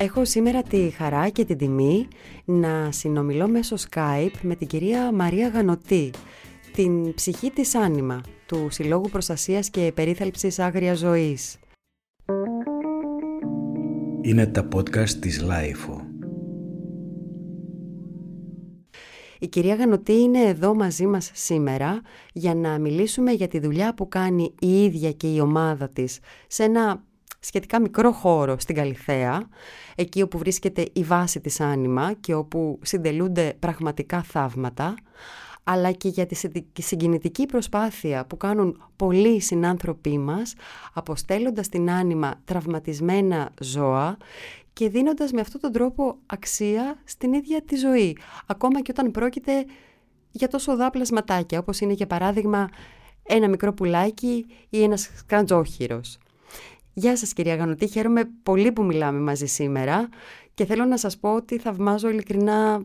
Έχω σήμερα τη χαρά και την τιμή να συνομιλώ μέσω Skype με την κυρία Μαρία Γανοτή, την ψυχή της Anima, του Συλλόγου Προστασίας και Περίθαλψης Άγριας Ζωής. Είναι τα podcast της LiFO. Η κυρία Γανοτή είναι εδώ μαζί μας σήμερα για να μιλήσουμε για τη δουλειά που κάνει η ίδια και η ομάδα της σε ένα σχετικά μικρό χώρο στην Καλυθέα, εκεί όπου βρίσκεται η βάση της Άνιμα και όπου συντελούνται πραγματικά θαύματα, αλλά και για τη συγκινητική προσπάθεια που κάνουν πολλοί συνάνθρωποι μας, αποστέλλοντας την Άνιμα τραυματισμένα ζώα και δίνοντας με αυτόν τον τρόπο αξία στην ίδια τη ζωή, ακόμα και όταν πρόκειται για τόσο δάπλασματάκια, όπως είναι για παράδειγμα ένα μικρό πουλάκι ή ένας σκαντζόχυρος. Γεια σας κυρία Γανωτή, χαίρομαι πολύ που μιλάμε μαζί σήμερα και θέλω να σας πω ότι θαυμάζω ειλικρινά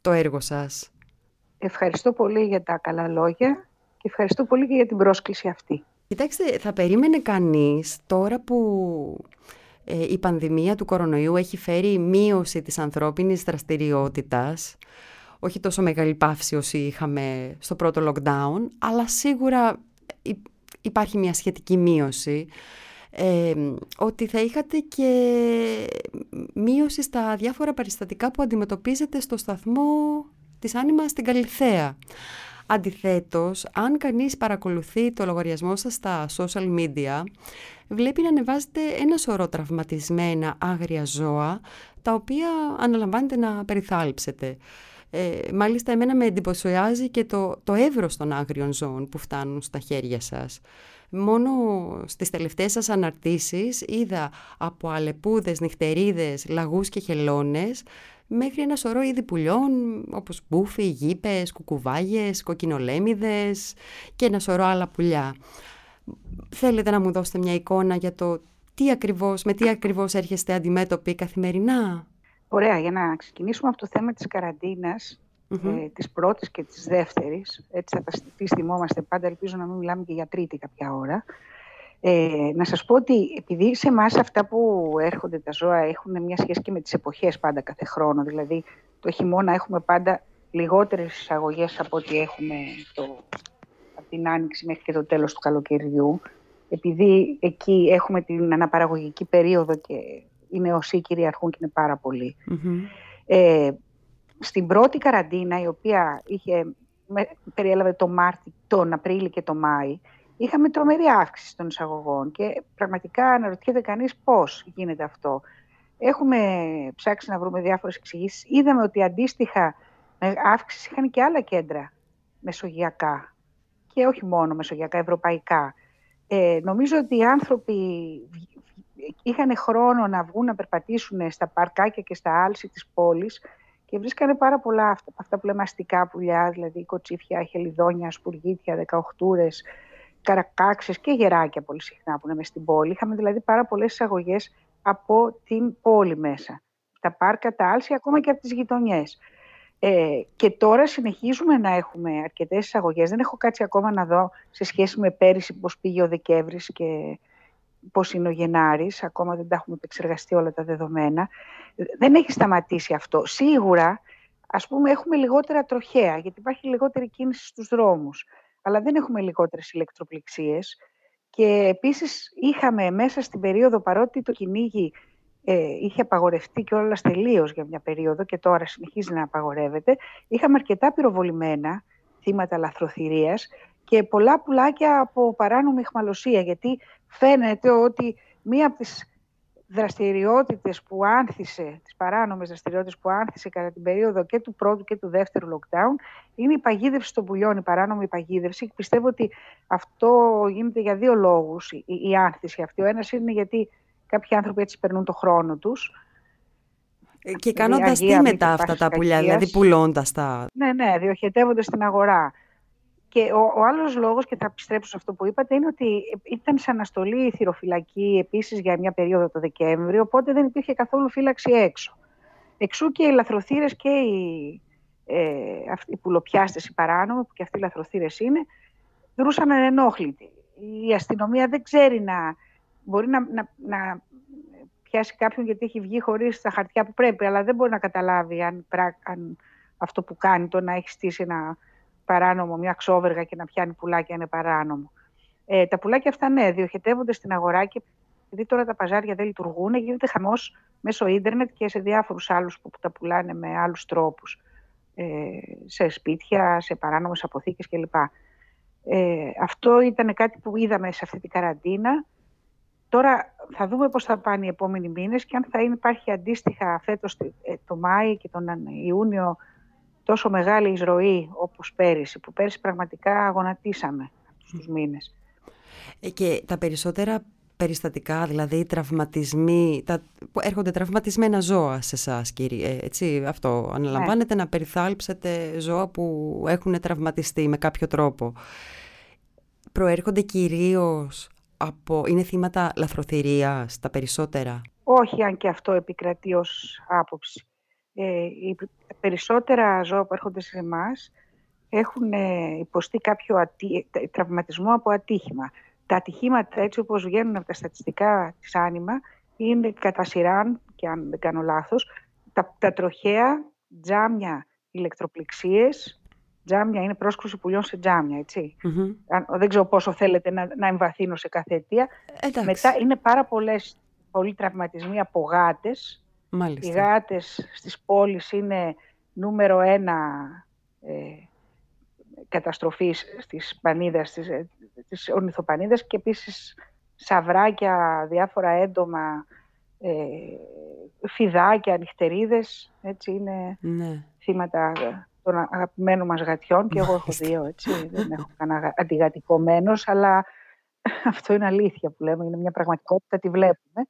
το έργο σας. Ευχαριστώ πολύ για τα καλά λόγια και ευχαριστώ πολύ και για την πρόσκληση αυτή. Κοιτάξτε, θα περίμενε κανείς τώρα που ε, η πανδημία του κορονοϊού έχει φέρει μείωση της ανθρώπινης δραστηριότητας, όχι τόσο μεγάλη πάυση όσοι είχαμε στο πρώτο lockdown, αλλά σίγουρα υπάρχει μια σχετική μείωση ότι θα είχατε και μείωση στα διάφορα περιστατικά που αντιμετωπίζετε στο σταθμό της Άνοιμα στην Καλυθέα. Αντιθέτως, αν κανείς παρακολουθεί το λογαριασμό σας στα social media, βλέπει να ανεβάζετε ένα σωρό τραυματισμένα άγρια ζώα, τα οποία αναλαμβάνετε να περιθάλψετε. Ε, μάλιστα, εμένα με εντυπωσιάζει και το, το εύρος των άγριων ζώων που φτάνουν στα χέρια σας. Μόνο στις τελευταίες σας αναρτήσεις είδα από αλεπούδες, νυχτερίδες, λαγούς και χελώνες μέχρι ένα σωρό είδη πουλιών όπως μπούφι, γήπες, κουκουβάγες, κοκκινολέμιδες και ένα σωρό άλλα πουλιά. Θέλετε να μου δώσετε μια εικόνα για το τι ακριβώς, με τι ακριβώς έρχεστε αντιμέτωποι καθημερινά; Ωραία, για να ξεκινήσουμε από το θέμα της καραντίνας, mm-hmm. ε, της πρώτης και της δεύτερης, έτσι θα τα θυμόμαστε πάντα, ελπίζω να μην μιλάμε και για τρίτη κάποια ώρα, ε, να σας πω ότι επειδή σε εμάς αυτά που έρχονται τα ζώα έχουν μια σχέση και με τις εποχές πάντα κάθε χρόνο, δηλαδή το χειμώνα έχουμε πάντα λιγότερες εισαγωγές από ό,τι έχουμε το, από την άνοιξη μέχρι και το τέλος του καλοκαιριού, επειδή εκεί έχουμε την αναπαραγωγική περίοδο και οι νεοσύκυροι κυριαρχούν και είναι πάρα Ε, στην πρώτη καραντίνα, η οποία είχε, περιέλαβε το Μάρτι, τον Απρίλιο και τον Μάη, είχαμε τρομερή αύξηση των εισαγωγών και πραγματικά αναρωτιέται κανείς πώς γίνεται αυτό. Έχουμε ψάξει να βρούμε διάφορες εξηγήσεις. Είδαμε ότι αντίστοιχα με αύξηση είχαν και άλλα κέντρα μεσογειακά και όχι μόνο μεσογειακά, ευρωπαϊκά. Ε, νομίζω ότι οι άνθρωποι είχαν χρόνο να βγουν να περπατήσουν στα παρκάκια και στα άλση της πόλης και βρίσκανε πάρα πολλά αυτά, αυτά που λέμε αστικά πουλιά, δηλαδή κοτσίφια, χελιδόνια, σπουργίτια, δεκαοχτούρες, καρακάξες και γεράκια πολύ συχνά που είναι μες στην πόλη. Είχαμε δηλαδή πάρα πολλές εισαγωγές από την πόλη μέσα. Τα πάρκα, τα άλση, ακόμα και από τις γειτονιές. Ε, και τώρα συνεχίζουμε να έχουμε αρκετές εισαγωγές. Δεν έχω κάτσει ακόμα να δω σε σχέση με πέρυσι πώς πήγε ο Δεκέμβρης και πώ είναι ο Γενάρης. Ακόμα δεν τα έχουμε επεξεργαστεί όλα τα δεδομένα. Δεν έχει σταματήσει αυτό. Σίγουρα, ας πούμε, έχουμε λιγότερα τροχέα, γιατί υπάρχει λιγότερη κίνηση στους δρόμους. Αλλά δεν έχουμε λιγότερες ηλεκτροπληξίες. Και επίσης είχαμε μέσα στην περίοδο, παρότι το κυνήγι ε, είχε απαγορευτεί και όλα τελείως για μια περίοδο και τώρα συνεχίζει να απαγορεύεται, είχαμε αρκετά πυροβολημένα θύματα λαθροθυρίας και πολλά πουλάκια από παράνομη εχμαλωσία, γιατί φαίνεται ότι μία από τις δραστηριότητες που άνθησε, τις παράνομες δραστηριότητες που άνθησε κατά την περίοδο και του πρώτου και του δεύτερου lockdown, είναι η παγίδευση των πουλιών, η παράνομη παγίδευση. Και πιστεύω ότι αυτό γίνεται για δύο λόγους, η, η άνθηση αυτή. Ο ένας είναι γιατί κάποιοι άνθρωποι έτσι περνούν το χρόνο τους, ε, και κάνοντας τι μετά αυτά τα πουλιά, δηλαδή πουλώντας τα. Ναι, ναι, διοχετεύοντας την αγορά. Και ο, ο άλλος λόγος, και θα επιστρέψω σε αυτό που είπατε, είναι ότι ήταν σε αναστολή η θηροφυλακή επίσης για μια περίοδο το Δεκέμβριο, οπότε δεν υπήρχε καθόλου φύλαξη έξω. Εξού και οι λαθροθύρες και οι, ε, οι πουλοπιάστες, οι παράνομοι, που και αυτοί οι λαθροθύρες είναι, δρούσαν ανενόχλητοι. Η αστυνομία δεν ξέρει να... Μπορεί να, να, να πιάσει κάποιον γιατί έχει βγει χωρίς τα χαρτιά που πρέπει, αλλά δεν μπορεί να καταλάβει αν, αν αυτό που κάνει το να έχει στήσει ένα παράνομο, μια ξόβεργα και να πιάνει πουλάκια είναι παράνομο. Ε, τα πουλάκια αυτά, ναι, διοχετεύονται στην αγορά και επειδή τώρα τα παζάρια δεν λειτουργούν, γίνεται χαμός μέσω ίντερνετ και σε διάφορους άλλους που τα πουλάνε με άλλους τρόπους. Ε, σε σπίτια, σε παράνομες αποθήκες κλπ. Ε, αυτό ήταν κάτι που είδαμε σε αυτή την καραντίνα. Τώρα θα δούμε πώς θα πάνε οι επόμενοι μήνες και αν θα υπάρχει αντίστοιχα φέτος ε, το Μάη και τον Ιούνιο τόσο μεγάλη εισρωή όπως πέρυσι, που πέρυσι πραγματικά αγωνατίσαμε αυτούς τους μήνες. Ε, και τα περισσότερα περιστατικά, δηλαδή οι τραυματισμοί, τα, έρχονται τραυματισμένα ζώα σε εσάς, κύριε. Ε, έτσι, αυτό αναλαμβάνετε να περιθάλψετε ζώα που έχουν τραυματιστεί με κάποιο τρόπο. Προέρχονται κυρίως από... είναι θύματα λαθροθυρίας τα περισσότερα; Όχι, αν και αυτό επικρατεί ως άποψη. Ε, οι περισσότερα ζώα που έρχονται σε εμάς έχουν ε, υποστεί κάποιο ατι... τραυματισμό από ατύχημα. Τα ατυχήματα, έτσι όπως βγαίνουν από τα στατιστικά της Άνοιμα, είναι κατά σειράν, και αν δεν κάνω λάθος, τα, τα τροχαία, τζάμια, ηλεκτροπληξίες, τζάμια είναι πρόσκρουση πουλιών σε τζάμια, δεν ξέρω πόσο θέλετε να, να εμβαθύνω σε κάθε αιτία. Μετά είναι πάρα πολλές, πολλοί τραυματισμοί από γάτες. Οι γάτες στις πόλεις είναι νούμερο ένα ε, καταστροφής στις πανίδες, στις, στις ορνηθοπανίδες και επίσης σαβράκια, διάφορα έντομα, ε, φιδάκια, νυχτερίδες, έτσι είναι ναι. θύματα των αγαπημένων μας γατιών και εγώ έχω δύο, έτσι, δεν έχω κανένα αντιγατικομένος, αλλά αυτό είναι αλήθεια που λέμε, είναι μια πραγματικότητα, τη βλέπουμε.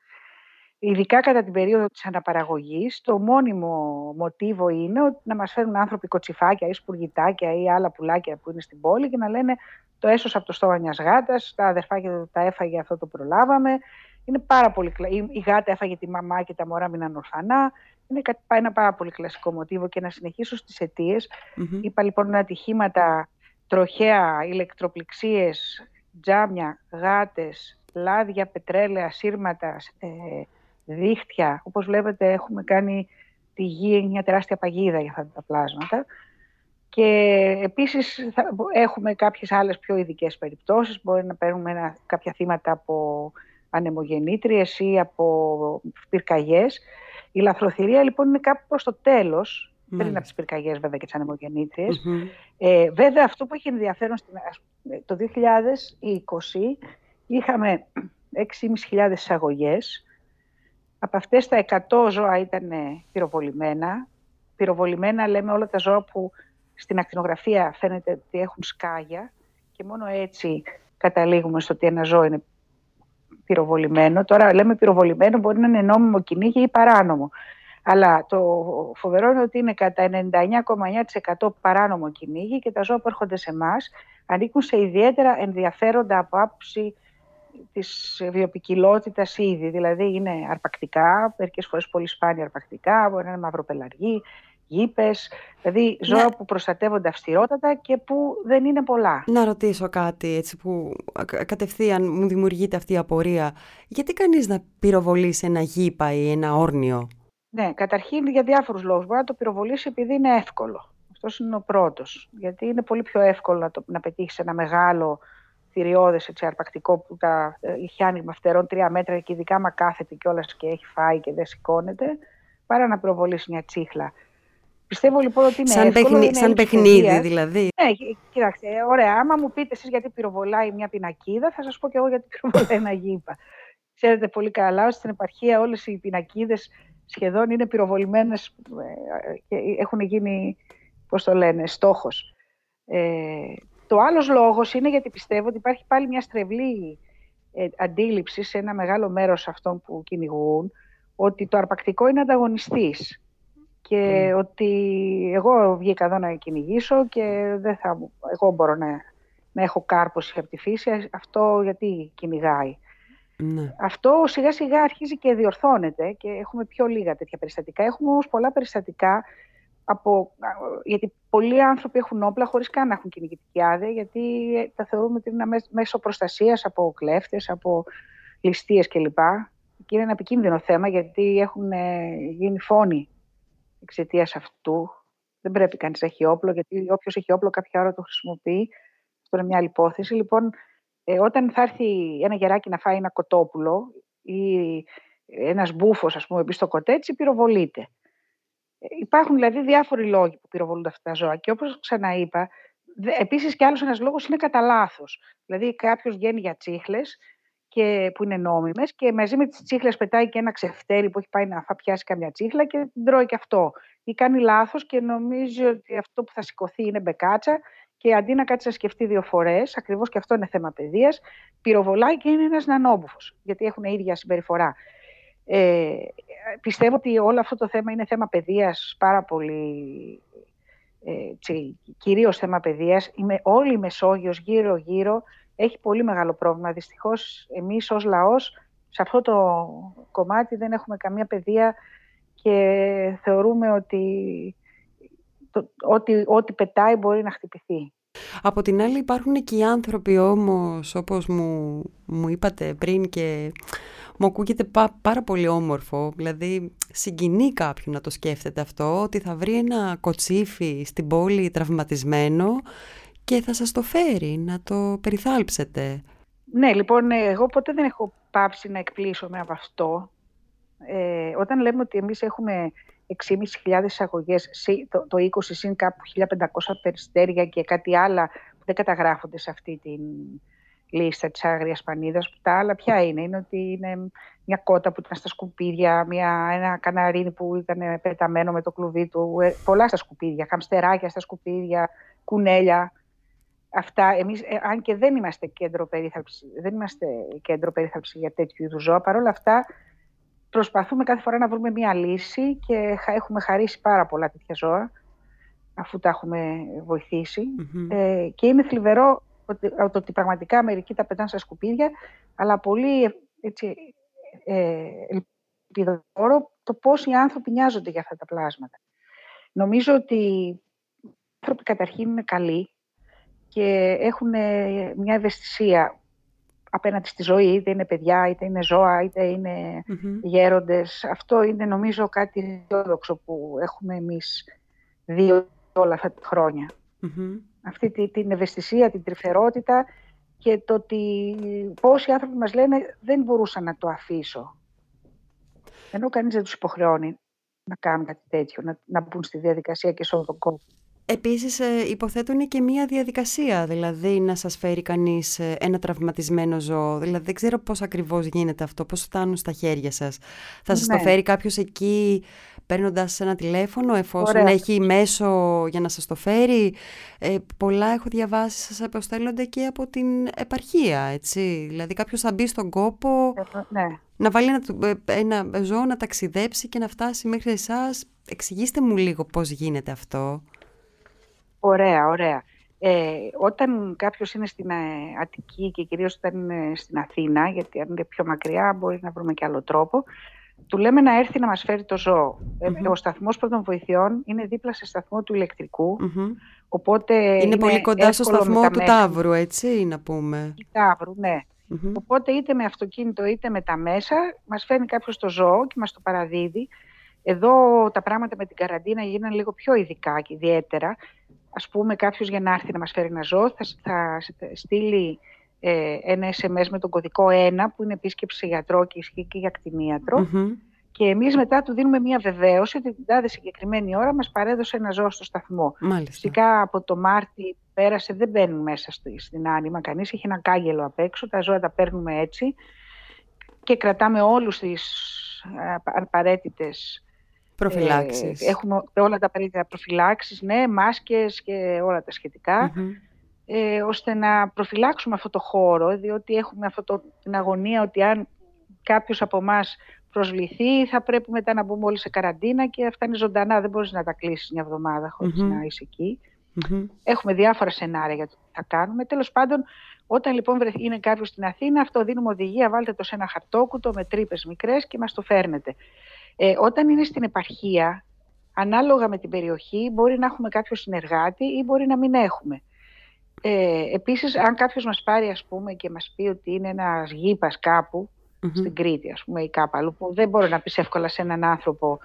Ειδικά κατά την περίοδο της αναπαραγωγής, το μόνιμο μοτίβο είναι ότι να μας φέρουν άνθρωποι κοτσιφάκια ή σπουργητάκια ή άλλα πουλάκια που είναι στην πόλη και να λένε το έσωσα από το στόμα μιας γάτας, τα αδερφάκια τα έφαγε, αυτό το προλάβαμε. Είναι πάρα πολύ Η γάτα έφαγε τη μαμά και τα μωρά μείναν ορφανά. Είναι ένα πάρα πολύ κλασικό μοτίβο και να συνεχίσω στις αιτίες. Είπα λοιπόν ατυχήματα, τροχαία, ηλεκτροπληξίες, τζάμια, γάτες, λάδια, πετρέλαια, σύρματα, ε, δίχτυα. Όπως βλέπετε έχουμε κάνει τη γη μια τεράστια παγίδα για αυτά τα πλάσματα. Και επίσης έχουμε κάποιες άλλες πιο ειδικές περιπτώσεις. Μπορεί να παίρνουμε κάποια θύματα από ανεμογεννήτριες ή από πυρκαγιές. Η λαθροθυρία λοιπόν είναι κάπου προς το τέλος, πριν από τις πυρκαγιές βέβαια και τις ανεμογεννήτριες. Ε, βέβαια αυτό που έχει ενδιαφέρον στην, το 2020 είχαμε 6.500 εισαγωγές. Από αυτές τα 100 ζώα ήταν πυροβολημένα. Πυροβολημένα λέμε όλα τα ζώα που στην ακτινογραφία φαίνεται ότι έχουν σκάγια και μόνο έτσι καταλήγουμε στο ότι ένα ζώο είναι πυροβολημένο. Τώρα λέμε πυροβολημένο, μπορεί να είναι νόμιμο κυνήγι ή παράνομο. Αλλά το φοβερό είναι ότι είναι κατά 99,9% παράνομο κυνήγι και τα ζώα που έρχονται σε εμάς ανήκουν σε ιδιαίτερα ενδιαφέροντα από άποψη της βιοπικιλότητας ήδη. Δηλαδή είναι αρπακτικά, μερικές φορές πολύ σπάνια αρπακτικά, μπορεί να είναι μαυροπελαργοί, γήπες, δηλαδή ζώα ναι. που προστατεύονται αυστηρότατα και που δεν είναι πολλά. Να ρωτήσω κάτι έτσι που κατευθείαν μου δημιουργείται αυτή η απορία. Γιατί κανείς να πυροβολήσει ένα γήπα ή ένα όρνιο; Ναι, καταρχήν για διάφορους λόγους. Μπορεί να το πυροβολήσει επειδή είναι εύκολο. Αυτός είναι ο πρώτος. Γιατί είναι πολύ πιο εύκολο να, το, να πετύχεις ένα μεγάλο θηριώδες έτσι, αρπακτικό που τα είχε άνοιγμα φτερών τρία μέτρα και ειδικά μα κάθεται κιόλας και έχει φάει και δεν σηκώνεται, παρά να πυροβολήσει μια τσίχλα. Πιστεύω λοιπόν ότι είναι σαν εύκολο. Παιχνί, είναι σαν παιχνίδι δηλαδή. Ναι, κοιτάξτε, ωραία. Άμα μου πείτε εσείς γιατί πυροβολάει μια πινακίδα, θα σας πω κι εγώ γιατί πυροβολάει ένα γήπα. Ξέρετε πολύ καλά ότι στην επαρχία όλες οι πινακίδες σχεδόν είναι πυροβολημένες ε, και έχουν γίνει, πώς το λένε, στόχος. Ε, το άλλος λόγος είναι γιατί πιστεύω ότι υπάρχει πάλι μια στρεβλή ε, αντίληψη σε ένα μεγάλο μέρος αυτών που κυνηγούν ότι το αρπακτικό είναι ανταγωνιστής και ότι εγώ βγήκα εδώ να κυνηγήσω και δεν θα, εγώ μπορώ να, να έχω κάρπωση από τη φύση, αυτό γιατί κυνηγάει. Ναι. Αυτό σιγά σιγά αρχίζει και διορθώνεται και έχουμε πιο λίγα τέτοια περιστατικά. Έχουμε όμως πολλά περιστατικά από, γιατί πολλοί άνθρωποι έχουν όπλα χωρίς καν να έχουν κυνηγητική άδεια γιατί τα θεωρούμε ότι είναι μέσω προστασίας από κλέφτες, από ληστείες κλπ. και είναι ένα επικίνδυνο θέμα γιατί έχουν ε, γίνει φόνοι εξαιτίας αυτού. Δεν πρέπει κανείς να έχει όπλο, γιατί όποιος έχει όπλο κάποια ώρα το χρησιμοποιεί. Αυτό είναι μια άλλη υπόθεση. Λοιπόν, ε, όταν θα έρθει ένα γεράκι να φάει ένα κοτόπουλο ή ένας μπούφος, ας πούμε, μπει στο κοτέτσι, πυροβολείται. Ε, υπάρχουν δηλαδή διάφοροι λόγοι που πυροβολούνται αυτά τα ζώα. Και όπως ξαναείπα, επίσης και άλλος ένας λόγος είναι κατά λάθος. Δηλαδή, κάποιος βγαίνει για τσίχλες και που είναι νόμιμες και μαζί με τις τσίχλες πετάει και ένα ξεφτέρι που έχει πάει να πιάσει καμιά τσίχλα και την τρώει και αυτό. Ή κάνει λάθος και νομίζει ότι αυτό που θα σηκωθεί είναι μπεκάτσα και αντί να κάτσει να σκεφτεί δύο φορές, ακριβώς και αυτό είναι θέμα παιδείας, πυροβολάει και είναι ένας νανόμπουφος, γιατί έχουν ίδια συμπεριφορά. Ε, πιστεύω ότι όλο αυτό το θέμα είναι θέμα παιδείας πάρα πολύ ε, κυρίως θέμα παιδείας. Είμαι, όλη η Μεσόγειος γύρω-γύρω έχει πολύ μεγάλο πρόβλημα. Δυστυχώς εμείς ως λαός σε αυτό το κομμάτι δεν έχουμε καμία παιδεία και θεωρούμε ότι ό,τι, ό,τι πετάει μπορεί να χτυπηθεί. Από την άλλη υπάρχουν και οι άνθρωποι όμως όπως μου, μου είπατε πριν και μου ακούγεται πάρα πολύ όμορφο, δηλαδή συγκινεί κάποιον να το σκέφτεται αυτό, ότι θα βρει ένα κοτσίφι στην πόλη τραυματισμένο και θα σας το φέρει να το περιθάλψετε. Ναι, λοιπόν, ε, εγώ ποτέ δεν έχω πάψει να εκπλήσω από αυτό. Ε, όταν λέμε ότι εμείς έχουμε 6.500 εισαγωγές, το, το 20 συν κάπου 1.500 περιστέρια και κάτι άλλα που δεν καταγράφονται σε αυτή την λίστα της Άγριας Πανίδας. Που τα άλλα ποια είναι, είναι ότι είναι μια κότα που ήταν στα σκουπίδια, μια, ένα καναρίνι που ήταν πεταμένο με το κλουβί του, ε, πολλά στα σκουπίδια, χαμστεράκια στα σκουπίδια, κουνέλια. Αυτά, εμείς, ε, αν και δεν είμαστε κέντρο περίθαλψη, δεν είμαστε κέντρο περίθαλψη για τέτοιου είδους ζώα, παρόλα αυτά προσπαθούμε κάθε φορά να βρούμε μια λύση και έχουμε χαρίσει πάρα πολλά τέτοια ζώα αφού τα έχουμε Ε, και είναι θλιβερό ότι, ότι πραγματικά μερικοί τα πετάνε στα σκουπίδια, αλλά πολύ έτσι, ε, ελπιδόρο το πώς οι άνθρωποι νοιάζονται για αυτά τα πλάσματα. Νομίζω ότι οι άνθρωποι καταρχήν είναι καλοί και έχουν μια ευαισθησία απέναντι στη ζωή, είτε είναι παιδιά, είτε είναι ζώα, είτε είναι mm γέροντες. Αυτό είναι νομίζω κάτι αισιόδοξο που έχουμε εμείς δει όλα αυτά τα χρονια Αυτή την ευαισθησία, την τρυφερότητα και το ότι πόσοι άνθρωποι μας λένε δεν μπορούσα να το αφήσω. Ενώ κανείς δεν τους υποχρεώνει να κάνουν κάτι τέτοιο, να, να μπουν στη διαδικασία και στον κόπο. Επίσης ε, υποθέτουν και μία διαδικασία, δηλαδή να σας φέρει κανείς ε, ένα τραυματισμένο ζώο. Δηλαδή δεν ξέρω πώς ακριβώς γίνεται αυτό, πώς φτάνουν στα χέρια σας. Θα σας το ναι. φέρει κάποιος εκεί παίρνοντας ένα τηλέφωνο εφόσον έχει μέσο για να σας το φέρει. Ε, πολλά έχω διαβάσει σας αποστέλλονται και από την επαρχία, έτσι. Δηλαδή κάποιος θα μπει στον κόπο ναι. να βάλει ένα, ένα ζώο να ταξιδέψει και να φτάσει μέχρι εσάς. Εξηγήστε μου λίγο πώς γίνεται αυτό. Ωραία, ωραία. Ε, όταν κάποιος είναι στην ε, Αττική και κυρίως όταν είναι στην Αθήνα, γιατί αν είναι πιο μακριά μπορεί να βρούμε και άλλο τρόπο, του λέμε να έρθει να μας φέρει το ζώο. Ε, ο σταθμός πρώτων βοηθειών είναι δίπλα σε σταθμό του ηλεκτρικου οπότε είναι, πολύ κοντά στο σταθμό του Ταύρου, έτσι να πούμε. Του Ταύρου, ναι. Οπότε είτε με αυτοκίνητο είτε με τα μέσα μας φέρνει κάποιος το ζώο και μας το παραδίδει. Εδώ τα πράγματα με την καραντίνα γίνανε λίγο πιο ειδικά και ιδιαίτερα ας πούμε κάποιος για να έρθει να μας φέρει ένα ζώο θα, θα στείλει ε, ένα SMS με τον κωδικό 1 που είναι επίσκεψη σε γιατρό και ισχύει και για κτηνίατρο και εμείς μετά του δίνουμε μια βεβαίωση ότι την τάδε συγκεκριμένη ώρα μας παρέδωσε ένα ζώο στο σταθμό. Μάλιστα. Φυσικά από το Μάρτι πέρασε δεν μπαίνουν μέσα στην άνοιμα κανείς, έχει ένα κάγκελο απ' έξω, τα ζώα τα παίρνουμε έτσι και κρατάμε όλους τις απαραίτητες Προφυλάξεις. Ε, έχουμε όλα τα απαραίτητα προφυλάξεις, ναι, μάσκες και όλα τα σχετικα ε, ώστε να προφυλάξουμε αυτό το χώρο, διότι έχουμε αυτό το, την αγωνία ότι αν κάποιος από εμάς προσβληθεί, θα πρέπει μετά να μπούμε όλοι σε καραντίνα και αυτά είναι ζωντανά, δεν μπορείς να τα κλείσεις μια εβδομάδα να είσαι εκεί. Έχουμε διάφορα σενάρια για το τι θα κάνουμε. Τέλος πάντων, όταν λοιπόν είναι κάποιος στην Αθήνα, αυτό δίνουμε οδηγία, βάλτε το σε ένα χαρτόκουτο με τρύπες μικρές και μας το φέρνετε. Ε, όταν είναι στην επαρχία, ανάλογα με την περιοχή, μπορεί να έχουμε κάποιο συνεργάτη ή μπορεί να μην έχουμε. Ε, επίσης, αν κάποιος μας πάρει ας πούμε, και μας πει ότι είναι ένας γήπας κάπου, στην Κρήτη, ας πούμε, ή κάπου αλλού, που δεν μπορεί να πεις εύκολα σε έναν άνθρωπο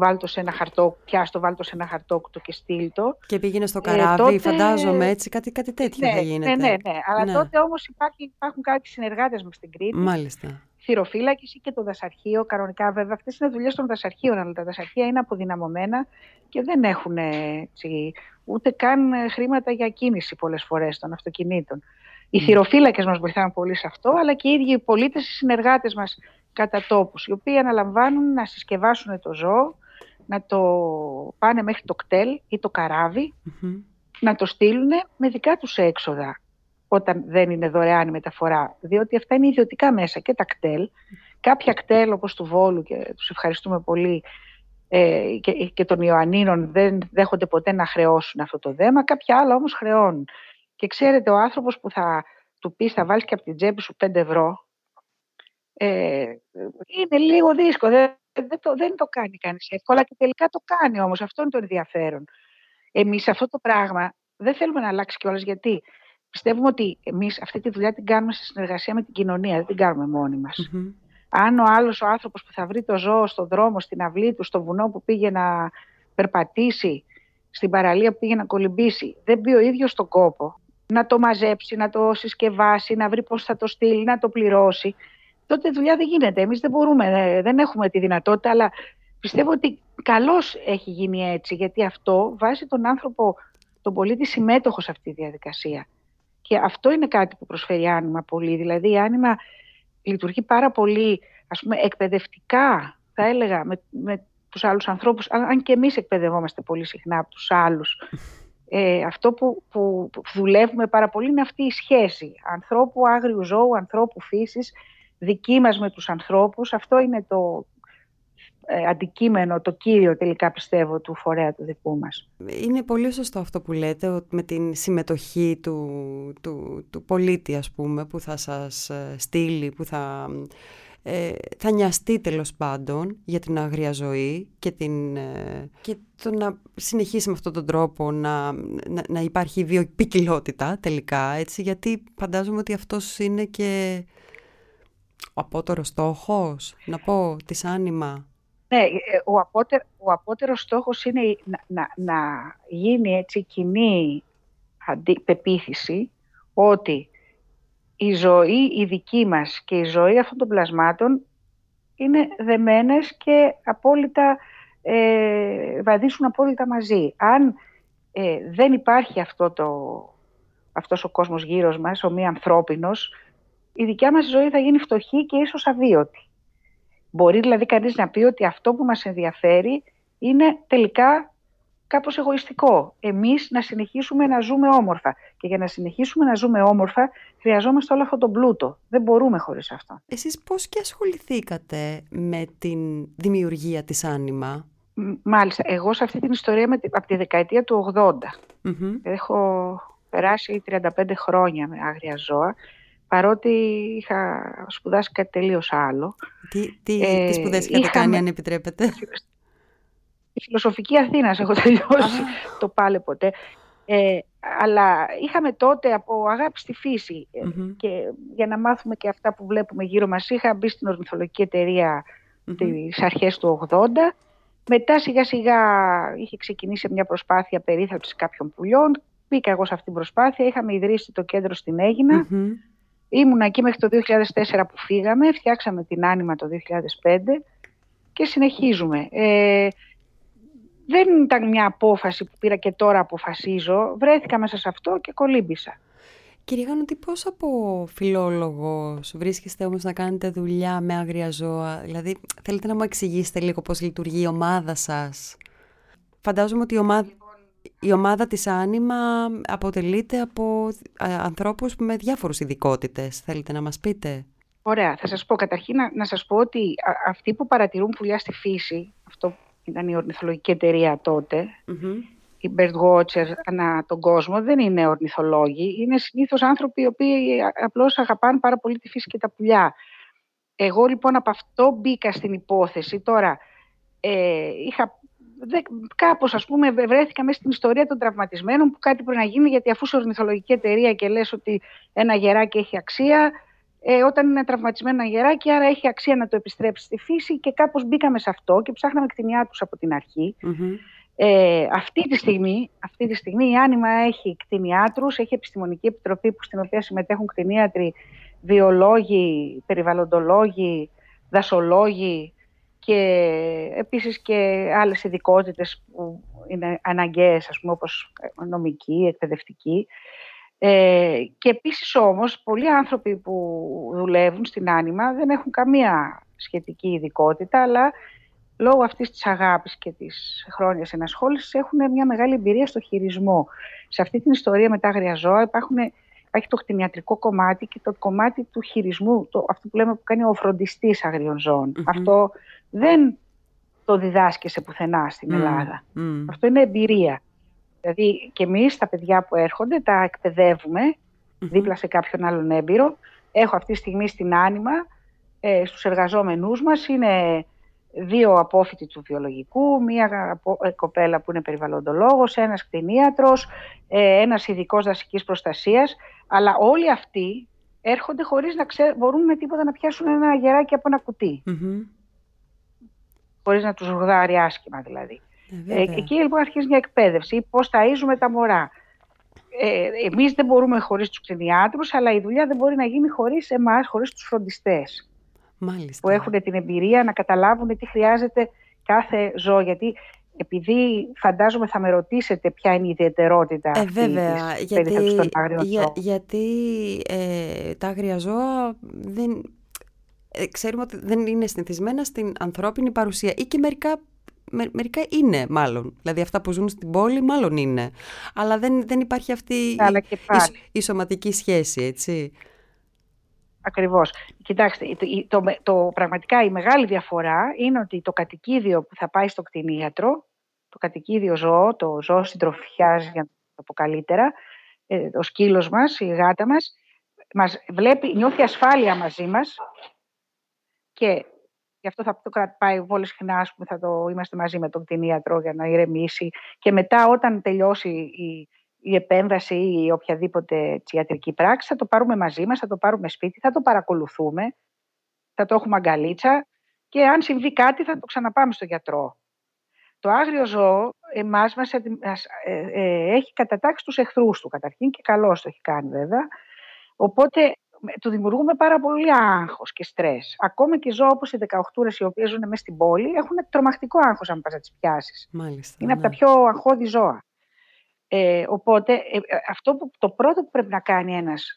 βάλτο σε ένα χαρτό, πιάστο, βάλτο σε ένα χαρτόκτο και στείλ το. Και πήγαινε στο ε, καράβι, τότε... φαντάζομαι έτσι, κάτι, κάτι τέτοιο ναι, θα γίνεται. Ναι, ναι, ναι. Αλλά ναι. τότε όμως υπάρχει, υπάρχουν κάποιοι συνεργάτες μας στην Κρήτη. Μάλιστα. Θηροφύλακη και το δασαρχείο. Κανονικά, βέβαια, αυτές είναι δουλειές των δασαρχείων, αλλά τα δασαρχεία είναι αποδυναμωμένα και δεν έχουν έτσι, ούτε καν χρήματα για κίνηση πολλές φορές των αυτοκινήτων. Οι θηροφύλακες μας βοηθάνε πολύ σε αυτό, αλλά και οι ίδιοι οι πολίτες, οι συνεργάτες μας κατά τόπους, οι οποίοι αναλαμβάνουν να συσκευάσουν το ζώο, να το πάνε μέχρι το κτέλ ή το καραβι να το στείλουν με δικά τους έξοδα όταν δεν είναι δωρεάν η μεταφορά, διότι αυτά είναι ιδιωτικά μέσα και τα κτέλ. Κάποια κτέλ όπως του Βόλου και τους ευχαριστούμε πολύ ε, και, και των Ιωαννίνων δεν δέχονται ποτέ να χρεώσουν αυτό το δέμα, κάποια άλλα όμως χρεώνουν. Και ξέρετε ο άνθρωπος που θα του πεις θα βάλεις και από την τσέπη σου 5 ευρώ ε, είναι λίγο δύσκολο. Δεν, δεν, το, δεν το κάνει κανείς εύκολα και τελικά το κάνει όμως. Αυτό είναι το ενδιαφέρον. Εμείς αυτό το πράγμα δεν θέλουμε να αλλάξει κιόλας γιατί πιστεύουμε ότι εμείς αυτή τη δουλειά την κάνουμε σε συνεργασία με την κοινωνία, δεν την κάνουμε μόνοι μας. Αν ο άλλος ο άνθρωπος που θα βρει το ζώο στον δρόμο, στην αυλή του, στο βουνό που πήγε να περπατήσει, στην παραλία που πήγε να κολυμπήσει, δεν μπει ο ίδιος στον κόπο να το μαζέψει, να το συσκευάσει, να βρει πώς θα το στείλει, να το πληρώσει τότε δουλειά δεν γίνεται. Εμείς δεν μπορούμε, ε, δεν έχουμε τη δυνατότητα, αλλά πιστεύω ότι καλώς έχει γίνει έτσι, γιατί αυτό βάζει τον άνθρωπο, τον πολίτη συμμέτοχος σε αυτή τη διαδικασία. Και αυτό είναι κάτι που προσφέρει άνοιγμα πολύ. Δηλαδή, η άνοιγμα λειτουργεί πάρα πολύ, ας πούμε, εκπαιδευτικά, θα έλεγα, με, με τους άλλους ανθρώπους, αν και εμείς εκπαιδευόμαστε πολύ συχνά από τους άλλους. Ε, αυτό που, που, που δουλεύουμε πάρα πολύ είναι αυτή η σχέση ανθρώπου, άγριου ζώου, ανθρώπου φύσης, δική μας με τους ανθρώπους. Αυτό είναι το ε, αντικείμενο, το κύριο τελικά πιστεύω του φορέα του δικού μας. Είναι πολύ σωστό αυτό που λέτε, με την συμμετοχή του, του, του πολίτη ας πούμε, που θα σας ε, στείλει, που θα... Ε, θα νοιαστεί τέλος πάντων για την αγρία ζωή και, την, ε, και το να συνεχίσει με αυτόν τον τρόπο να, να, να υπάρχει βιοποικιλότητα τελικά έτσι γιατί φαντάζομαι ότι αυτός είναι και ο απότερος στόχος, να πω, της άνοιμα. Ναι, ε, ο, απότερο, ο απότερος στόχος είναι να, να, να γίνει έτσι κοινή πεποίθηση ότι η ζωή η δική μας και η ζωή αυτών των πλασμάτων είναι δεμένες και απόλυτα ε, βαδίσουν απόλυτα μαζί. Αν ε, δεν υπάρχει αυτό το, αυτός ο κόσμος γύρω μας, ο μη ανθρώπινος, η δικιά μας ζωή θα γίνει φτωχή και ίσως αβίωτη. Μπορεί δηλαδή κανείς να πει ότι αυτό που μας ενδιαφέρει είναι τελικά κάπως εγωιστικό. Εμείς να συνεχίσουμε να ζούμε όμορφα. Και για να συνεχίσουμε να ζούμε όμορφα χρειαζόμαστε όλο αυτό τον πλούτο. Δεν μπορούμε χωρίς αυτό. Εσείς πώς και ασχοληθήκατε με την δημιουργία της Άνιμα; Μάλιστα. Εγώ σε αυτή την ιστορία με, από τη δεκαετία του 80. Έχω περάσει 35 χρόνια με άγρια ζώα παρότι είχα σπουδάσει κάτι τελείως άλλο. Τι, τι, ε, τι σπουδές είχατε κάνει, αν επιτρέπετε; Η φιλοσοφική Αθήνας έχω τελειώσει, το πάλε ποτέ. Ε, αλλά είχαμε τότε από αγάπη στη φύση ε, και για να μάθουμε και αυτά που βλέπουμε γύρω μας είχα μπει στην ορνηθολογική εταιρεία mm-hmm. τις αρχές του 80 μετά σιγά σιγά είχε ξεκινήσει μια προσπάθεια περίθαλψης κάποιων πουλιών μπήκα εγώ σε αυτήν την προσπάθεια είχαμε ιδρύσει το κέντρο στην Έγινα Ήμουνα εκεί μέχρι το 2004 που φύγαμε, φτιάξαμε την Άνιμα το 2005 και συνεχίζουμε. Ε, δεν ήταν μια απόφαση που πήρα και τώρα αποφασίζω. Βρέθηκα μέσα σε αυτό και κολύμπησα. Κύριε Γανωτή, πώς από φιλόλογος βρίσκεστε όμως να κάνετε δουλειά με άγρια ζώα; Δηλαδή, θέλετε να μου εξηγήσετε λίγο πώς λειτουργεί η ομάδα σας; Φαντάζομαι ότι η ομάδα, η ομάδα της Άνιμα αποτελείται από ε, ανθρώπους με διάφορους ειδικότητες. Θέλετε να μας πείτε; Ωραία. Θα σας πω καταρχήν να, να σας πω ότι αυτοί που παρατηρούν πουλιά στη φύση, αυτό ήταν η ορνηθολογική εταιρεία τότε, mm-hmm. οι birdwatchers ανά τον κόσμο, δεν είναι ορνηθολόγοι. Είναι συνήθως άνθρωποι οι οποίοι απλώς αγαπάνε πάρα πολύ τη φύση και τα πουλιά. Εγώ λοιπόν από αυτό μπήκα στην υπόθεση. Τώρα, ε, είχα κάπως ας πούμε βρέθηκα μέσα στην ιστορία των τραυματισμένων που κάτι πρέπει να γίνει γιατί αφού είσαι ορνηθολογική εταιρεία και λες ότι ένα γεράκι έχει αξία ε, όταν είναι τραυματισμένο ένα γεράκι, άρα έχει αξία να το επιστρέψει στη φύση και κάπως μπήκαμε σε αυτό και ψάχναμε κτηνιάτρους από την αρχη Ε, αυτή, τη στιγμή, αυτή τη στιγμή η Άνοιμα έχει κτηνιάτρους, έχει επιστημονική επιτροπή που, στην οποία συμμετέχουν κτηνίατροι, βιολόγοι, περιβαλλοντολόγοι, δασολόγοι και επίσης και άλλες ειδικότητες που είναι αναγκαίες, ας πούμε, όπως νομική, εκπαιδευτική. Ε, και επίσης όμως, πολλοί άνθρωποι που δουλεύουν στην Άνοιμα δεν έχουν καμία σχετική ειδικότητα, αλλά λόγω αυτής της αγάπης και της χρόνιας ενασχόλησης έχουν μια μεγάλη εμπειρία στο χειρισμό. Σε αυτή την ιστορία με τα άγρια ζώα υπάρχουν, υπάρχει το κτηνιατρικό κομμάτι και το κομμάτι του χειρισμού, το, αυτό που λέμε που κάνει ο φροντιστής αγριών Αυτό δεν το διδάσκεσαι πουθενά στην Ελλάδα. Αυτό είναι εμπειρία. Δηλαδή και εμείς τα παιδιά που έρχονται τα εκπαιδεύουμε δίπλα σε κάποιον άλλον έμπειρο. Έχω αυτή τη στιγμή στην Άνοιμα, ε, στους εργαζόμενούς μας, είναι δύο απόφοιτοι του βιολογικού, μία ε, κοπέλα που είναι περιβαλλοντολόγος, ένας κτηνίατρος, ε, ένας ειδικός δασικής προστασίας, αλλά όλοι αυτοί έρχονται χωρίς να ξέρουν, μπορούν με τίποτα να πιάσουν ένα γεράκι από ένα κουτί. Mm-hmm. Χωρίς να τους ρουδάρει άσχημα δηλαδή. Ε, εκεί λοιπόν αρχίζει μια εκπαίδευση, πώς ταΐζουμε τα μωρά. Ε, εμείς δεν μπορούμε χωρίς τους κτηνιάτρους, αλλά η δουλειά δεν μπορεί να γίνει χωρίς εμάς, χωρίς τους φροντιστές. Μάλιστα. Που έχουν την εμπειρία να καταλάβουν τι χρειάζεται κάθε ζώο. Γιατί επειδή φαντάζομαι θα με ρωτήσετε ποια είναι η ιδιαιτερότητα ε, βέβαια, της γιατί, των άγριων ζώων. γιατί ε, τα άγρια ζώα δεν, ε, ξέρουμε ότι δεν είναι συνηθισμένα στην ανθρώπινη παρουσία ή και μερικά μερικά είναι μάλλον. Δηλαδή αυτά που ζουν στην πόλη μάλλον είναι. Αλλά δεν, δεν υπάρχει αυτή η, η, σωματική σχέση, έτσι. Ακριβώς. Κοιτάξτε, το, το, το, πραγματικά η μεγάλη διαφορά είναι ότι το κατοικίδιο που θα πάει στο κτηνίατρο, το κατοικίδιο ζώο, το ζώο συντροφιάς, για να το πω καλύτερα, ε, ο σκύλος μας, η γάτα μας, μας βλέπει, νιώθει ασφάλεια μαζί μας και Γι' αυτό θα το κρατάει πολύ συχνά, θα το είμαστε μαζί με τον κτηνίατρο για να ηρεμήσει. Και μετά, όταν τελειώσει η, η επέμβαση ή η οποιαδήποτε ιατρική πράξη, θα το πάρουμε μαζί μας, θα το πάρουμε σπίτι, θα το παρακολουθούμε, θα το έχουμε αγκαλίτσα και αν συμβεί κάτι θα το ξαναπάμε στο γιατρό. Το άγριο ζώο εμάς μας, ε, ε, έχει κατατάξει τους εχθρούς του καταρχήν και καλώς το έχει κάνει βέβαια. Οπότε του δημιουργούμε πάρα πολύ άγχος και στρες. Ακόμα και ζώα όπως οι 18 οι οποίες ζουν μέσα στην πόλη έχουν τρομακτικό άγχος αν πας να τις πιάσεις. Είναι από τα ναι. πιο αγχώδη ζώα. Ε, οπότε ε, ε, αυτό που, το πρώτο που πρέπει να κάνει ένας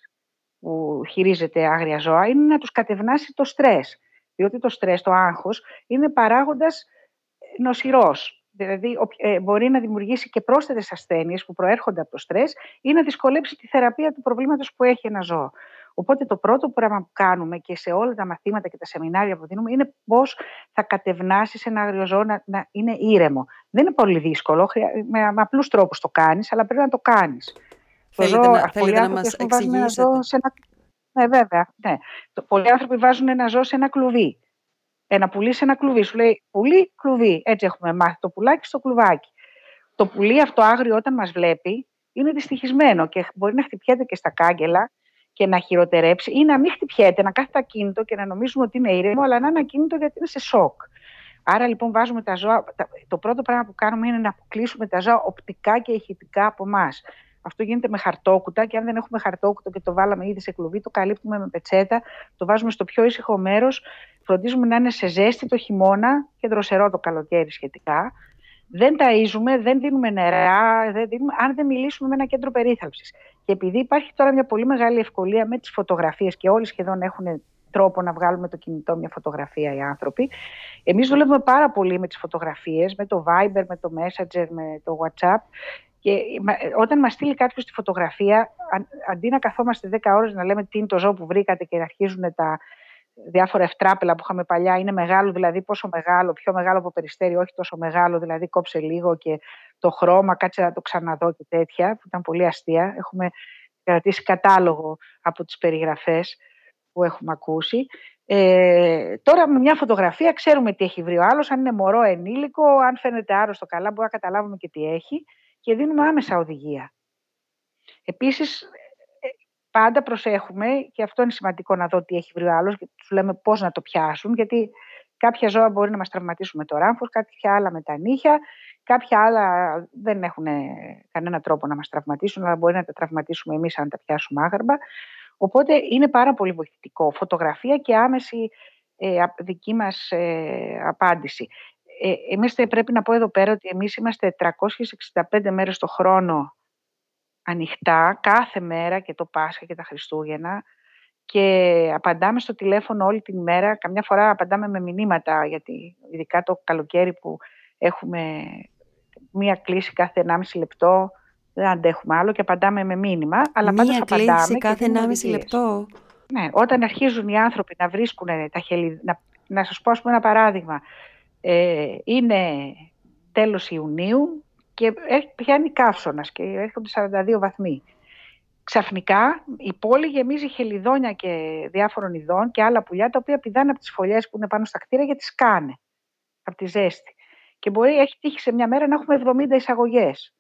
που χειρίζεται άγρια ζώα είναι να τους κατευνάσει το στρες. Διότι το στρες, το άγχος, είναι παράγοντας νοσηρός. Δηλαδή, ε, μπορεί να δημιουργήσει και πρόσθετες ασθένειες που προέρχονται από το στρες ή να δυσκολέψει τη θεραπεία του προβλήματος που έχει ένα ζώο. Οπότε το πρώτο πράγμα που κάνουμε και σε όλα τα μαθήματα και τα σεμινάρια που δίνουμε είναι πώς θα κατευνάσεις ένα αγριοζώο να, να είναι ήρεμο. Δεν είναι πολύ δύσκολο, με, με απλούς τρόπους το κάνεις, αλλά πρέπει να το κάνεις. Θέλετε, να, θέλετε να μας εξηγήσετε; Ένα... Ναι, βέβαια. Ναι. Πολλοί άνθρωποι βάζουν ένα ζώο σε ένα κλουβί. Ένα πουλί σε ένα κλουβί. Σου λέει πουλί, κλουβί. Έτσι έχουμε μάθει το πουλάκι στο κλουβάκι. Το πουλί αυτό άγριο όταν μας βλέπει είναι δυστυχισμένο και μπορεί να χτυπιέται και στα κάγκελα και να χειροτερέψει ή να μην χτυπιέται, να κάθεται ακίνητο και να νομίζουμε ότι είναι ήρεμο, αλλά να είναι ακίνητο γιατί είναι σε σοκ. Άρα λοιπόν βάζουμε τα ζώα. Το πρώτο πράγμα που κάνουμε είναι να αποκλείσουμε τα ζώα οπτικά και ηχητικά από εμάς. Αυτό γίνεται με χαρτόκουτα και αν δεν έχουμε χαρτόκουτο και το βάλαμε ήδη σε κλουβί, το καλύπτουμε με πετσέτα, το βάζουμε στο πιο ήσυχο μέρος. Φροντίζουμε να είναι σε ζέστη το χειμώνα και δροσερό το καλοκαίρι σχετικά δεν ταΐζουμε, δεν δίνουμε νερά, δεν δίνουμε, αν δεν μιλήσουμε με ένα κέντρο περίθαλψης. Και επειδή υπάρχει τώρα μια πολύ μεγάλη ευκολία με τις φωτογραφίες και όλοι σχεδόν έχουν τρόπο να βγάλουμε το κινητό μια φωτογραφία οι άνθρωποι. Εμείς δουλεύουμε πάρα πολύ με τις φωτογραφίες, με το Viber, με το Messenger, με το WhatsApp και όταν μας στείλει κάποιος τη φωτογραφία, αντί να καθόμαστε 10 ώρες να λέμε τι είναι το ζώο που βρήκατε και να αρχίζουν τα, διάφορα ευτράπελα που είχαμε παλιά είναι μεγάλο, δηλαδή πόσο μεγάλο, πιο μεγάλο από περιστέρι, όχι τόσο μεγάλο, δηλαδή κόψε λίγο και το χρώμα, κάτσε να το ξαναδώ και τέτοια, που ήταν πολύ αστεία. Έχουμε κρατήσει κατάλογο από τις περιγραφές που έχουμε ακούσει. Ε, τώρα με μια φωτογραφία ξέρουμε τι έχει βρει ο άλλος, αν είναι μωρό ενήλικο, αν φαίνεται άρρωστο καλά, μπορούμε να καταλάβουμε και τι έχει και δίνουμε άμεσα οδηγία. Επίσης, πάντα προσέχουμε και αυτό είναι σημαντικό να δω τι έχει βρει ο άλλος και τους λέμε πώς να το πιάσουν γιατί κάποια ζώα μπορεί να μας τραυματίσουν με το ράμφος, κάποια άλλα με τα νύχια, κάποια άλλα δεν έχουν κανένα τρόπο να μας τραυματίσουν αλλά μπορεί να τα τραυματίσουμε εμείς αν τα πιάσουμε άγαρμα. Οπότε είναι πάρα πολύ βοηθητικό. Φωτογραφία και άμεση ε, δική μας ε, απάντηση. Ε, εμείς πρέπει να πω εδώ πέρα ότι εμείς είμαστε 365 μέρες το χρόνο ανοιχτά, κάθε μέρα και το Πάσχα και τα Χριστούγεννα και απαντάμε στο τηλέφωνο όλη την μέρα. Καμιά φορά απαντάμε με μηνύματα, γιατί ειδικά το καλοκαίρι που έχουμε μία κλίση κάθε 1,5 λεπτό, δεν αντέχουμε άλλο και απαντάμε με μήνυμα. Αλλά μία κλίση κάθε 1,5 λεπτό. Ναι, όταν αρχίζουν οι άνθρωποι να βρίσκουν τα χελιδιά, να, να σας πω ένα παράδειγμα, ε, είναι τέλος Ιουνίου και πιάνει καύσωνας και έρχονται 42 βαθμοί. Ξαφνικά η πόλη γεμίζει χελιδόνια και διάφορων ειδών και άλλα πουλιά τα οποία πηδάνε από τις φωλιές που είναι πάνω στα κτίρια γιατί σκάνε από τη ζέστη. Και μπορεί, έχει τύχει σε μια μέρα να έχουμε 70 εισαγωγές.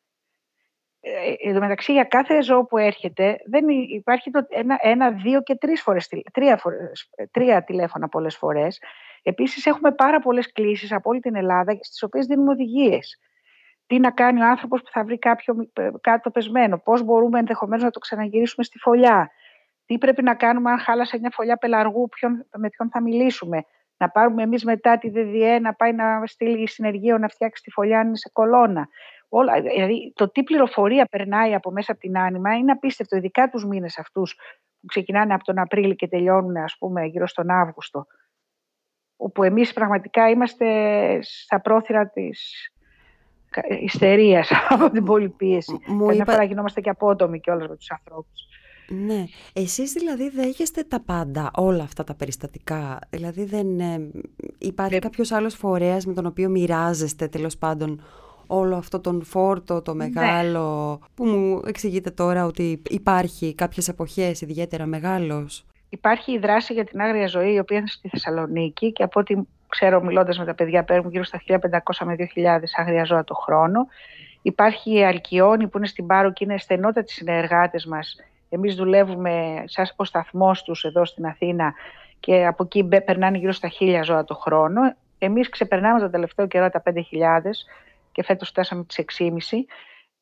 Ε, εν τω μεταξύ, για κάθε ζώο που έρχεται, δεν υπάρχει το ένα, ένα, δύο και τρεις φορές, τρία, φορές, τρία τηλέφωνα πολλές φορές. Επίσης, έχουμε πάρα πολλές κλήσεις από όλη την Ελλάδα, στις οποίες δίνουμε οδηγίες. Τι να κάνει ο άνθρωπος που θα βρει κάποιο κάτω πεσμένο, πώς μπορούμε ενδεχομένως να το ξαναγυρίσουμε στη φωλιά, τι πρέπει να κάνουμε αν χάλασε μια φωλιά πελαργού, ποιον, με ποιον θα μιλήσουμε, να πάρουμε εμείς μετά τη ΔΔΕ να πάει να στείλει συνεργείο να φτιάξει τη φωλιά αν είναι σε κολόνα. Όλα, δηλαδή το τι πληροφορία περνάει από μέσα από την άνοιμα είναι απίστευτο, ειδικά τους μήνες αυτούς που ξεκινάνε από τον Απρίλιο και τελειώνουν ας πούμε γύρω στον Αύγουστο. Όπου εμείς πραγματικά είμαστε στα πρόθυρα της ιστερίας από την πολυπίεση. Μου είπα... φορά γινόμαστε και απότομοι κιόλας με τους ανθρώπους. Ναι. Εσείς δηλαδή δέχεστε τα πάντα, όλα αυτά τα περιστατικά; Δηλαδή δεν ε, υπάρχει κάποιος άλλος φορέας με τον οποίο μοιράζεστε τέλος πάντων όλο αυτό τον φόρτο, το ναι. μεγάλο, που μου εξηγείτε τώρα ότι υπάρχει κάποιες εποχές ιδιαίτερα μεγάλος; Υπάρχει η δράση για την άγρια ζωή, η οποία είναι στη Θεσσαλονίκη και από ό,τι ξέρω μιλώντας με τα παιδιά παίρνουν γύρω στα 1500 με 2000 άγρια ζώα το χρόνο. Υπάρχει η Αλκιόνη που είναι στην Πάρο και είναι στενότατοι συνεργάτες μας. Εμείς δουλεύουμε σαν ο σταθμός τους εδώ στην Αθήνα και από εκεί περνάνε γύρω στα 1000 ζώα το χρόνο. Εμείς ξεπερνάμε το τελευταίο καιρό τα 5.000 και φέτος φτάσαμε τις 6,5.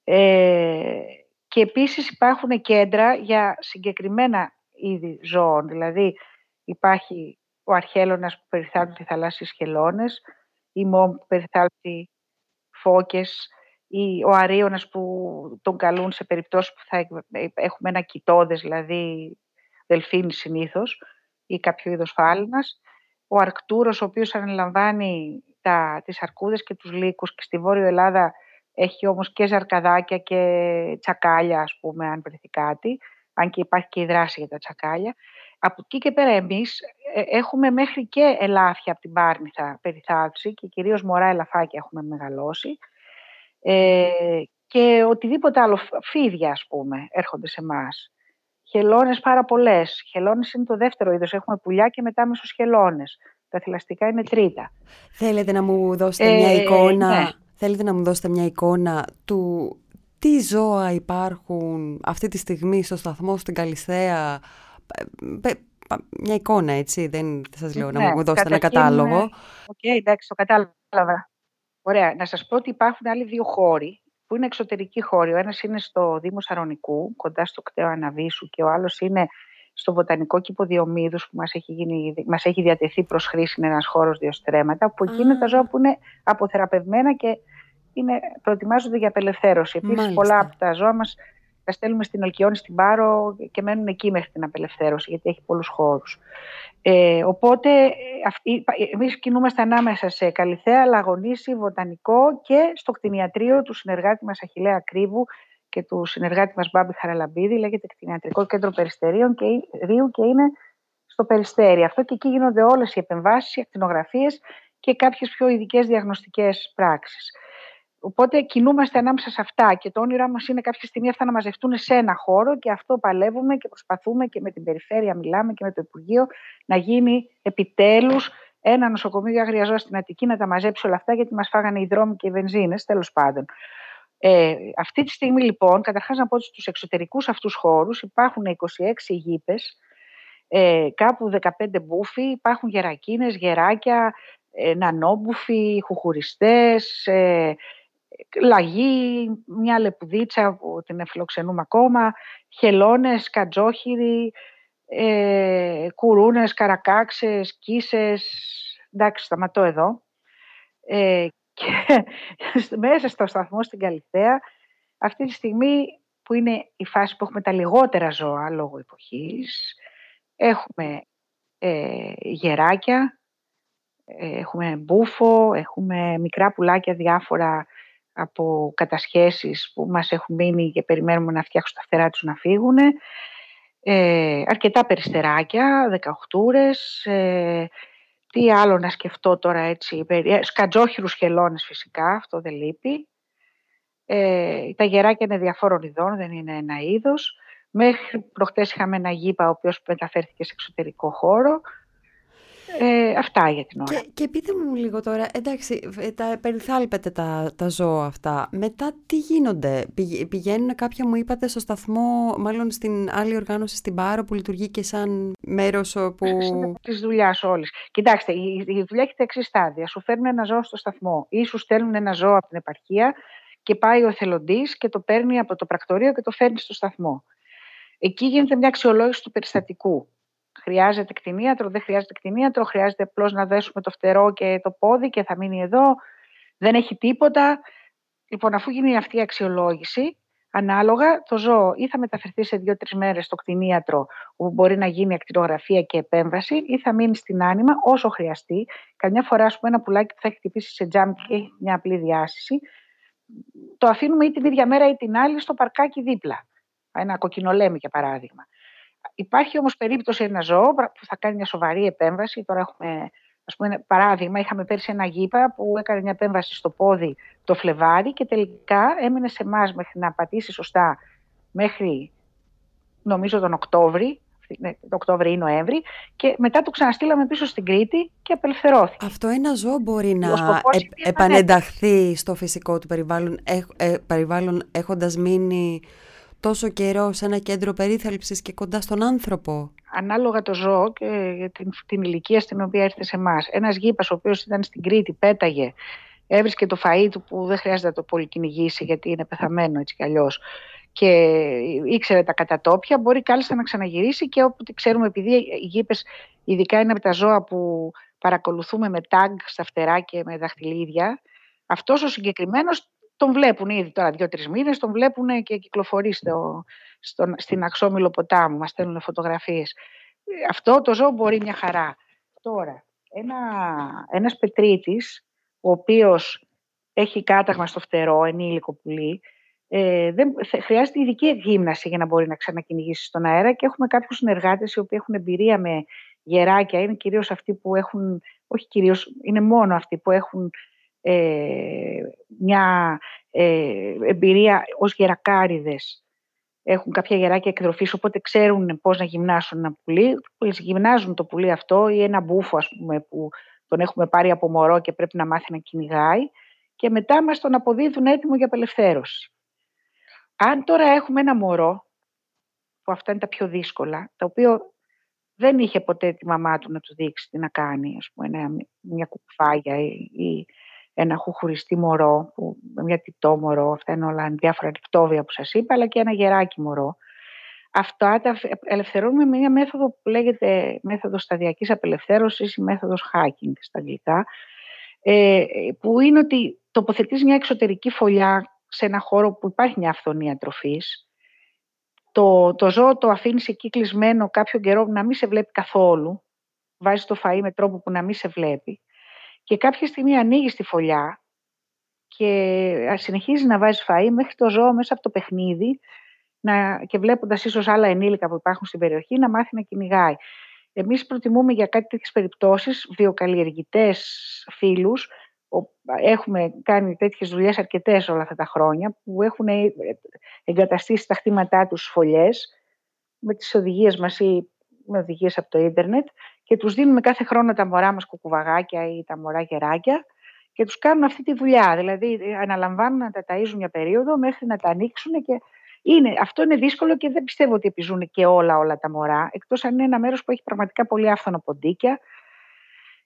Ε, και επίσης υπάρχουν κέντρα για συγκεκριμένα είδη ζώων. Δηλαδή υπάρχει ο αρχέλωνας που περιθάλπτει θαλάσσιες χελώνες, η μόμ που περιθάλπτει φώκες, ή ο αρίωνας που τον καλούν σε περιπτώσεις που θα έχουμε ένα κοιτόδες, δηλαδή δελφίνι συνήθως, ή κάποιο είδος φάλινας. Ο αρκτούρος, ο οποίος αναλαμβάνει τα, τις αρκούδες και τους λύκους και στη Βόρειο Ελλάδα έχει όμως και ζαρκαδάκια και τσακάλια ας πούμε αν βρεθεί κάτι αν και υπάρχει και η δράση για τα τσακάλια. Από εκεί και πέρα εμείς ε, έχουμε μέχρι και ελάφια από την Πάρνηθα περιθάλψη και κυρίως μωρά ελαφάκια έχουμε μεγαλώσει ε, και οτιδήποτε άλλο, φίδια ας πούμε, έρχονται σε εμάς. Χελώνες πάρα πολλές. Χελώνες είναι το δεύτερο είδος. Έχουμε πουλιά και μετά μεσοσχελώνες. Τα θηλαστικά είναι τρίτα. Θέλετε να μου δώσετε μια ε, εικόνα, ναι. θέλετε να μου δώσετε μια εικόνα του τι ζώα υπάρχουν αυτή τη στιγμή στο σταθμό στην Καλλιθέα; Μια εικόνα, έτσι, δεν σας λέω να ναι, μου δώσετε ένα κατάλογο. Οκ, okay, εντάξει, το κατάλαβα. Ωραία, να σας πω ότι υπάρχουν άλλοι δύο χώροι που είναι εξωτερικοί χώροι. Ο ένας είναι στο Δήμο Σαρονικού, κοντά στο ΚΤΕΟ Αναβύσσου και ο άλλος είναι στο Βοτανικό Κήπο Διομήδους που μας έχει, γίνει, μας έχει διατεθεί προς χρήση, είναι ένας χώρος δύο στρέμματα, που εκεί είναι τα ζώα που είναι αποθεραπευμένα και είναι, προετοιμάζονται για απελευθέρωση. Επίσης πολλά από τα ζώα μας τα στέλνουμε στην Αλκιόνη, στην Πάρο και μένουν εκεί μέχρι την απελευθέρωση, γιατί έχει πολλούς χώρους. Ε, οπότε εμείς κινούμαστε ανάμεσα σε Καλυθέα, Λαγονίση, Βοτανικό και στο κτηνιατρίο του συνεργάτη μας Αχιλέα Κρύβου, και του συνεργάτη μας Μπάμπη Χαραλαμπίδη, λέγεται Κτηνιατρικό Κέντρο Περιστερίων και Ρίου και είναι στο Περιστέρι. Αυτό και εκεί γίνονται όλες οι επεμβάσεις, οι ακτινογραφίες και κάποιες πιο ειδικές διαγνωστικές πράξεις. Οπότε κινούμαστε ανάμεσα σε αυτά και το όνειρά μας είναι κάποια στιγμή αυτά να μαζευτούν σε ένα χώρο και αυτό παλεύουμε και προσπαθούμε και με την περιφέρεια μιλάμε και με το Υπουργείο να γίνει επιτέλους ένα νοσοκομείο για αγριαζό στην Αττική να τα μαζέψει όλα αυτά γιατί μας φάγανε οι δρόμοι και οι βενζίνες τέλος πάντων. Ε, αυτή τη στιγμή λοιπόν, καταρχάς να πω ότι στους εξωτερικούς αυτούς χώρους υπάρχουν 26 γήπες, ε, κάπου 15 μπούφοι, υπάρχουν γερακίνες, γεράκια, ε, νανόμπουφοι, χουχουριστές, ε, λαγί, μια λεπουδίτσα που την εφιλοξενούμε ακόμα, χελώνες, κατζόχυροι, ε, κουρούνες, καρακάξες, κίσες. Εντάξει, σταματώ εδώ. Ε, και μέσα στο σταθμό στην Καλυθέα, αυτή τη στιγμή που είναι η φάση που έχουμε τα λιγότερα ζώα λόγω εποχής, έχουμε ε, γεράκια, ε, έχουμε μπούφο, έχουμε μικρά πουλάκια διάφορα από κατασχέσεις που μας έχουν μείνει και περιμένουμε να φτιάξουν τα φτερά τους να φύγουν. Ε, αρκετά περιστεράκια, δεκαοχτούρες, ε, τι άλλο να σκεφτώ τώρα έτσι, ε, σκατζόχυρους χελώνες φυσικά, αυτό δεν λείπει. Ε, τα γεράκια είναι διαφόρων ειδών, δεν είναι ένα είδος. Μέχρι προχτές είχαμε ένα γήπα ο οποίος μεταφέρθηκε σε εξωτερικό χώρο. Ε, αυτά για την ώρα. Και, και πείτε μου λίγο τώρα, εντάξει, ε, τα περιθάλπετε τα, τα ζώα αυτά. Μετά τι γίνονται, πηγαίνουν κάποια μου είπατε στο σταθμό, μάλλον στην άλλη οργάνωση στην Πάρο που λειτουργεί και σαν μέρος που... Της δουλειάς όλης. Κοιτάξτε, η, η δουλειά έχει τα εξής στάδια. Σου φέρνουν ένα ζώο στο σταθμό ή σου στέλνουν ένα ζώο από την επαρχία και πάει ο εθελοντής και το παίρνει από το πρακτορείο και το φέρνει στο σταθμό. Εκεί γίνεται μια αξιολόγηση του περιστατικού. Χρειάζεται κτηνίατρο, δεν χρειάζεται κτηνίατρο, χρειάζεται απλώς να δέσουμε το φτερό και το πόδι και θα μείνει εδώ. Δεν έχει τίποτα. Λοιπόν, αφού γίνει αυτή η αξιολόγηση, ανάλογα το ζώο ή θα μεταφερθεί σε δύο-τρεις μέρες στο κτηνίατρο, όπου μπορεί να γίνει ακτινογραφία και επέμβαση, ή θα μείνει στην άνοιμα όσο χρειαστεί. Καμιά φορά, ας πούμε, ένα πουλάκι που θα έχει χτυπήσει σε τζάμπ και έχει μια απλή διάσηση, το αφήνουμε ή την ίδια μέρα ή την άλλη στο παρκάκι δίπλα. Ένα κοκκινολέμι, για παράδειγμα. Υπάρχει όμως περίπτωση ένα ζώο που θα κάνει μια σοβαρή επέμβαση. Τώρα έχουμε, ας πούμε, παράδειγμα, είχαμε πέρσι ένα γήπα που έκανε μια επέμβαση στο πόδι το Φλεβάρι και τελικά έμεινε σε εμάς μέχρι να πατήσει σωστά μέχρι νομίζω τον Οκτώβρη, ναι, το Οκτώβρη ή Νοέμβρη και μετά το ξαναστήλαμε πίσω στην Κρήτη και απελευθερώθηκε. Αυτό ένα ζώο μπορεί να ε, επανενταχθεί στο φυσικό του περιβάλλον, ε, περιβάλλον έχοντας μείνει τόσο καιρό σε ένα κέντρο περίθαλψης και κοντά στον άνθρωπο; Ανάλογα το ζώο και την, την ηλικία στην οποία έρθει σε εμάς. Ένας γήπας ο οποίος ήταν στην Κρήτη, πέταγε, έβρισκε το φαΐ του που δεν χρειάζεται να το πολυκυνηγήσει γιατί είναι πεθαμένο έτσι κι αλλιώς και ήξερε τα κατατόπια, μπορεί κάλλιστα να ξαναγυρίσει και όπου ξέρουμε επειδή οι γήπες ειδικά είναι από τα ζώα που παρακολουθούμε με τάγκ στα φτερά και με δαχτυλίδια, αυτός ο συγκεκριμένος τον βλέπουν ήδη τώρα δύο-τρεις μήνες, τον βλέπουν και κυκλοφορεί στο, στο, στην Αξόμιλο ποτάμου, μας στέλνουν φωτογραφίες. Αυτό το ζώο μπορεί μια χαρά. Τώρα, ένα, ένας πετρίτης, ο οποίος έχει κάταγμα στο φτερό, ενήλικο πουλί, ε, δεν, χρειάζεται ειδική γύμναση για να μπορεί να ξανακυνηγήσει στον αέρα και έχουμε κάποιους συνεργάτες οι οποίοι έχουν εμπειρία με γεράκια, είναι κυρίως αυτοί που έχουν, όχι κυρίως, είναι μόνο αυτοί που έχουν ε, μια ε, εμπειρία ως γερακάριδες. Έχουν κάποια γεράκια εκδροφής, οπότε ξέρουν πώς να γυμνάσουν ένα πουλί. Γυμνάζουν το πουλί αυτό ή ένα μπούφο, ας πούμε, που τον έχουμε πάρει από μωρό και πρέπει να μάθει να κυνηγάει και μετά μας τον αποδίδουν έτοιμο για απελευθέρωση. Αν τώρα έχουμε ένα μωρό, που αυτά είναι τα πιο δύσκολα, τα οποία δεν είχε ποτέ τη μαμά του να του δείξει τι να κάνει, ας πούμε, μια κουκουφάγια ή ένα χουχουριστή μωρό, που, μια τιτό μωρό, αυτά είναι όλα διάφορα νυχτόβια που σας είπα, αλλά και ένα γεράκι μωρό. Αυτά τα ελευθερώνουμε με μια μέθοδο που λέγεται μέθοδος σταδιακής απελευθέρωσης ή μέθοδος hacking στα αγγλικά, ε, που είναι ότι τοποθετείς μια εξωτερική φωλιά σε ένα χώρο που υπάρχει μια αυθονία τροφής, το, το ζώο το αφήνεις εκεί κλεισμένο κάποιο καιρό να μην σε βλέπει καθόλου, βάζεις το φαΐ με τρόπο που να μην σε βλέπει και κάποια στιγμή ανοίγει τη φωλιά και συνεχίζει να βάζει φαΐ μέχρι το ζώο μέσα από το παιχνίδι να, και βλέποντας ίσως άλλα ενήλικα που υπάρχουν στην περιοχή να μάθει να κυνηγάει. Εμείς προτιμούμε για κάτι τέτοιες περιπτώσεις βιοκαλλιεργητές φίλους. Έχουμε κάνει τέτοιες δουλειές αρκετές όλα αυτά τα χρόνια που έχουν εγκαταστήσει τα χτήματά τους φωλιές με τις οδηγίες μας ή με οδηγίες από το ίντερνετ και τους δίνουμε κάθε χρόνο τα μωρά μας κουκουβαγάκια ή τα μωρά γεράκια και τους κάνουν αυτή τη δουλειά. Δηλαδή αναλαμβάνουν να τα ταΐζουν μια περίοδο μέχρι να τα ανοίξουν και είναι, αυτό είναι δύσκολο και δεν πιστεύω ότι επιζούν και όλα όλα τα μωρά, εκτός αν είναι ένα μέρος που έχει πραγματικά πολύ άφθονα ποντίκια.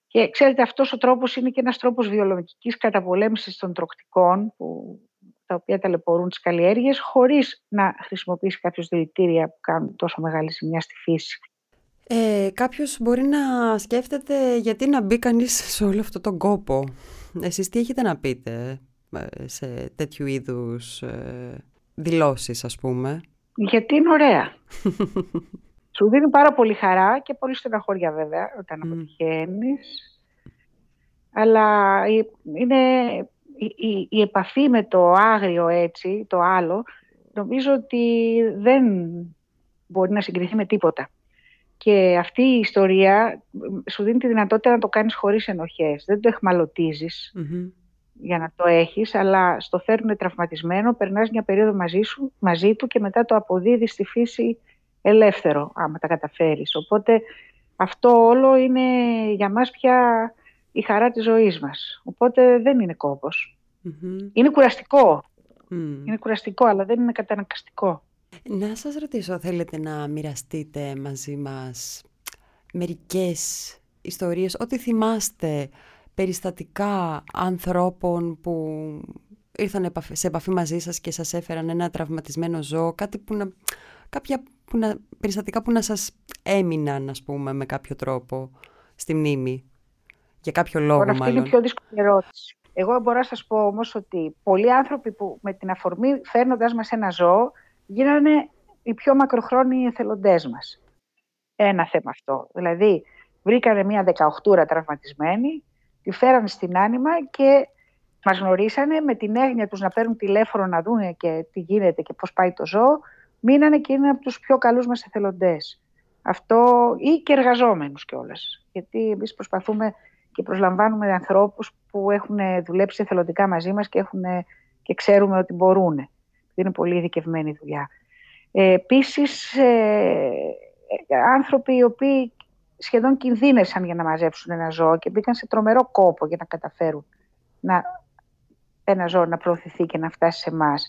Και ξέρετε αυτός ο τρόπος είναι και ένας τρόπος βιολογικής καταπολέμησης των τροκτικών που, τα οποία ταλαιπωρούν τις καλλιέργειες χωρίς να χρησιμοποιήσει κάποιος δηλητήρια που κάνουν τόσο μεγάλη ζημιά στη φύση. Ε, κάποιος μπορεί να σκέφτεται γιατί να μπει κανείς σε όλο αυτό τον κόπο. Εσείς τι έχετε να πείτε ε, σε τέτοιου είδους ε, δηλώσεις ας πούμε; Γιατί είναι ωραία. Σου δίνει πάρα πολύ χαρά και πολύ στεναχώρια βέβαια όταν mm. αποτυχαίνεις. Αλλά είναι η, η, επαφή με το άγριο έτσι, το άλλο, νομίζω ότι δεν μπορεί να συγκριθεί με τίποτα. Και αυτή η ιστορία σου δίνει τη δυνατότητα να το κάνεις χωρίς ενοχές. Δεν το εχμαλωτιζεις για να το έχεις, αλλά στο φέρνουν τραυματισμένο, περνάς μια περίοδο μαζί, σου, μαζί του και μετά το αποδίδεις στη φύση ελεύθερο, άμα τα καταφέρεις. Οπότε αυτό όλο είναι για μας πια η χαρά της ζωής μας. Οπότε δεν είναι Είναι κουραστικό. Είναι κουραστικό, αλλά δεν είναι κατανακαστικό. Να σας ρωτήσω, θέλετε να μοιραστείτε μαζί μας μερικές ιστορίες, ό,τι θυμάστε περιστατικά ανθρώπων που ήρθαν σε επαφή μαζί σας και σας έφεραν ένα τραυματισμένο ζώο, κάτι που να, κάποια που να, περιστατικά που να σας έμειναν, ας πούμε, με κάποιο τρόπο στη μνήμη; Για κάποιο λόγο, μάλλον. Αυτή είναι η πιο δύσκολη ερώτηση. Εγώ μπορώ να σας πω όμως ότι πολλοί άνθρωποι που με την αφορμή φέρνοντας μας ένα ζώο γίνανε οι πιο μακροχρόνιοι εθελοντές μας. Ένα θέμα αυτό. Δηλαδή, βρήκανε μια 18 τραυματισμένη, τη φέρανε στην άνοιμα και μας γνωρίσανε με την έγνοια τους να παίρνουν τηλέφωνο να δουν και τι γίνεται και πώς πάει το ζώο, μείνανε και είναι από τους πιο καλούς μας εθελοντές. Αυτό ή και εργαζόμενους κιόλας. Γιατί εμείς προσπαθούμε και προσλαμβάνουμε ανθρώπους που έχουν δουλέψει εθελοντικά μαζί μας και, έχουν, και ξέρουμε ότι μπορούν. Είναι πολύ ειδικευμένη δουλειά. Ε, επίσης, ε, ε, άνθρωποι οι οποίοι σχεδόν κινδύνεσαν για να μαζέψουν ένα ζώο και μπήκαν σε τρομερό κόπο για να καταφέρουν να, ένα ζώο να προωθηθεί και να φτάσει σε εμάς.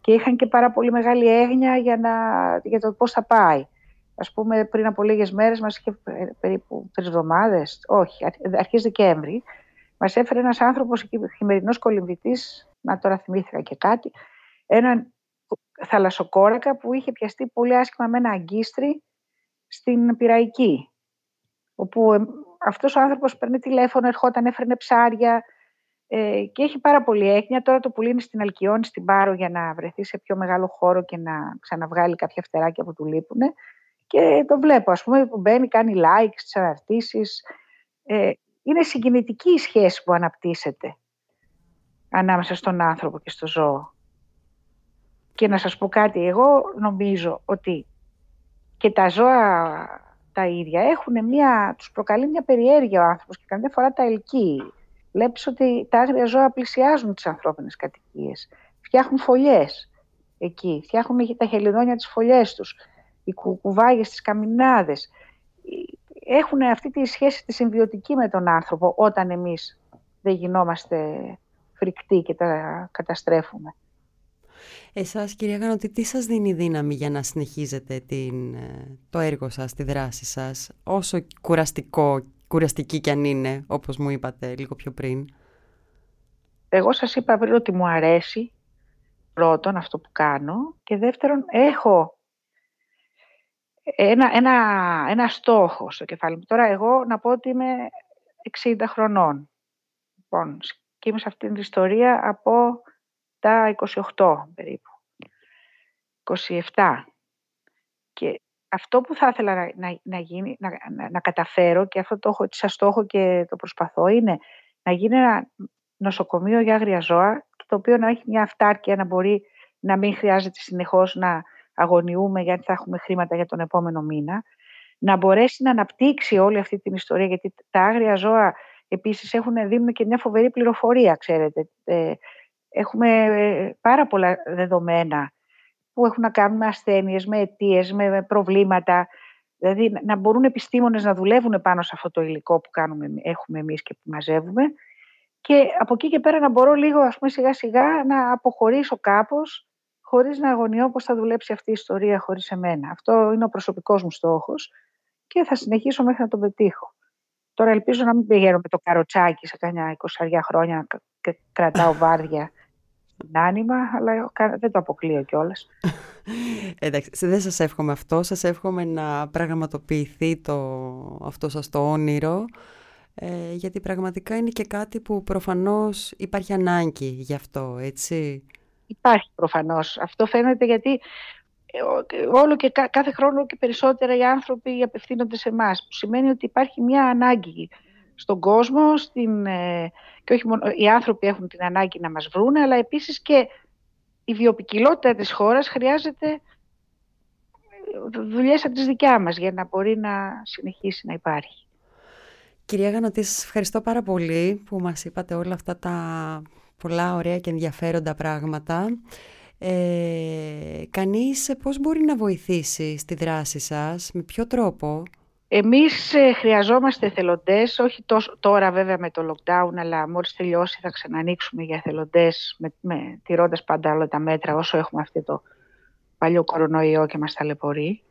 Και είχαν και πάρα πολύ μεγάλη έγνοια για, να, για το πώς θα πάει. Ας πούμε, πριν από λίγες μέρες, μας είχε περίπου τρεις εβδομάδες, όχι, αρχές Δεκέμβρη, μας έφερε ένας άνθρωπος, χειμερινός κολυμβητής, να τώρα θυμήθηκα και κάτι, έναν θαλασσοκόρακα που είχε πιαστεί πολύ άσχημα με ένα αγκίστρι στην Πυραϊκή. Όπου ε, αυτός ο άνθρωπος παίρνει τηλέφωνο, ερχόταν, έφερνε ψάρια ε, και έχει πάρα πολύ έκνοια. Τώρα το πουλίνει στην Αλκιόνη, στην Πάρο για να βρεθεί σε πιο μεγάλο χώρο και να ξαναβγάλει κάποια φτεράκια που του λείπουν. Και το βλέπω, ας πούμε, που μπαίνει, κάνει like στις αναρτήσεις. Ε, είναι συγκινητική η σχέση που αναπτύσσεται ανάμεσα στον άνθρωπο και στο ζώο. Και να σας πω κάτι, εγώ νομίζω ότι και τα ζώα τα ίδια έχουν μια, τους προκαλεί μια περιέργεια ο άνθρωπος και καμιά φορά τα ελκύει. Βλέπεις ότι τα άγρια ζώα πλησιάζουν τις ανθρώπινες κατοικίες. Φτιάχνουν φωλιές εκεί, φτιάχνουν τα χελιδόνια τις φωλιές τους, οι κουβάγες, τις καμινάδες. Έχουν αυτή τη σχέση τη συμβιωτική με τον άνθρωπο όταν εμείς δεν γινόμαστε φρικτοί και τα καταστρέφουμε. Εσάς κυρία Γανώτη, τι σας δίνει δύναμη για να συνεχίζετε την, ε, το έργο σας, τη δράση σας, όσο κουραστικό, κουραστική κι αν είναι, όπως μου είπατε λίγο πιο πριν; Εγώ σας είπα πριν ότι μου αρέσει πρώτον αυτό που κάνω και δεύτερον έχω ένα, ένα, ένα στόχο στο κεφάλι μου. Τώρα εγώ να πω ότι είμαι 60 χρονών. Λοιπόν, και είμαι σε αυτήν την ιστορία από τα 28 περίπου. 27. Και αυτό που θα ήθελα να, να, να γίνει, να, να, καταφέρω και αυτό το έχω σαν στόχο και το προσπαθώ είναι να γίνει ένα νοσοκομείο για άγρια ζώα το οποίο να έχει μια αυτάρκεια να μπορεί να μην χρειάζεται συνεχώς να αγωνιούμε γιατί θα έχουμε χρήματα για τον επόμενο μήνα να μπορέσει να αναπτύξει όλη αυτή την ιστορία γιατί τα άγρια ζώα επίσης έχουν, δίνουν και μια φοβερή πληροφορία ξέρετε ε, Έχουμε ε, πάρα πολλά δεδομένα που έχουν να κάνουν με ασθένειες, με αιτίες, με προβλήματα. Δηλαδή να μπορούν επιστήμονες να δουλεύουν πάνω σε αυτό το υλικό που κάνουμε, έχουμε εμείς και που μαζεύουμε και από εκεί και πέρα να μπορώ λίγο ας πούμε σιγά σιγά να αποχωρήσω κάπως χωρίς να αγωνιώ πώς θα δουλέψει αυτή η ιστορία χωρίς εμένα. Αυτό είναι ο προσωπικός μου στόχος και θα συνεχίσω μέχρι να τον πετύχω. Τώρα ελπίζω να μην πηγαίνω με το καροτσάκι σε κανένα 20 χρόνια και κρατάω βάρδια στην άνοιμα, αλλά δεν το αποκλείω κιόλας. Εντάξει, δεν σας εύχομαι αυτό. Σας εύχομαι να πραγματοποιηθεί το, αυτό σας το όνειρο, ε, γιατί πραγματικά είναι και κάτι που προφανώς υπάρχει ανάγκη γι' αυτό, έτσι. Υπάρχει προφανώς. Αυτό φαίνεται γιατί ε, όλο και κάθε χρόνο και περισσότερα οι άνθρωποι απευθύνονται σε εμάς, που σημαίνει ότι υπάρχει μια ανάγκη στον κόσμο στην, ε, και όχι μόνο οι άνθρωποι έχουν την ανάγκη να μας βρουν, αλλά επίσης και η βιοπικιλότητα της χώρας χρειάζεται ε, δουλειές από τις δικιά μας για να μπορεί να συνεχίσει να υπάρχει. Κυρία Γανωτή, σας ευχαριστώ πάρα πολύ που μας είπατε όλα αυτά τα πολλά ωραία και ενδιαφέροντα πράγματα. Ε, κανείς πώς μπορεί να βοηθήσει στη δράση σας, με ποιο τρόπο; Εμείς ε, χρειαζόμαστε θελοντές, όχι τόσο, τώρα βέβαια με το lockdown, αλλά μόλις τελειώσει θα ξανανοίξουμε για θελοντές, με, με, τηρώντας πάντα όλα τα μέτρα όσο έχουμε αυτό το παλιό κορονοϊό και μας ταλαιπωρεί.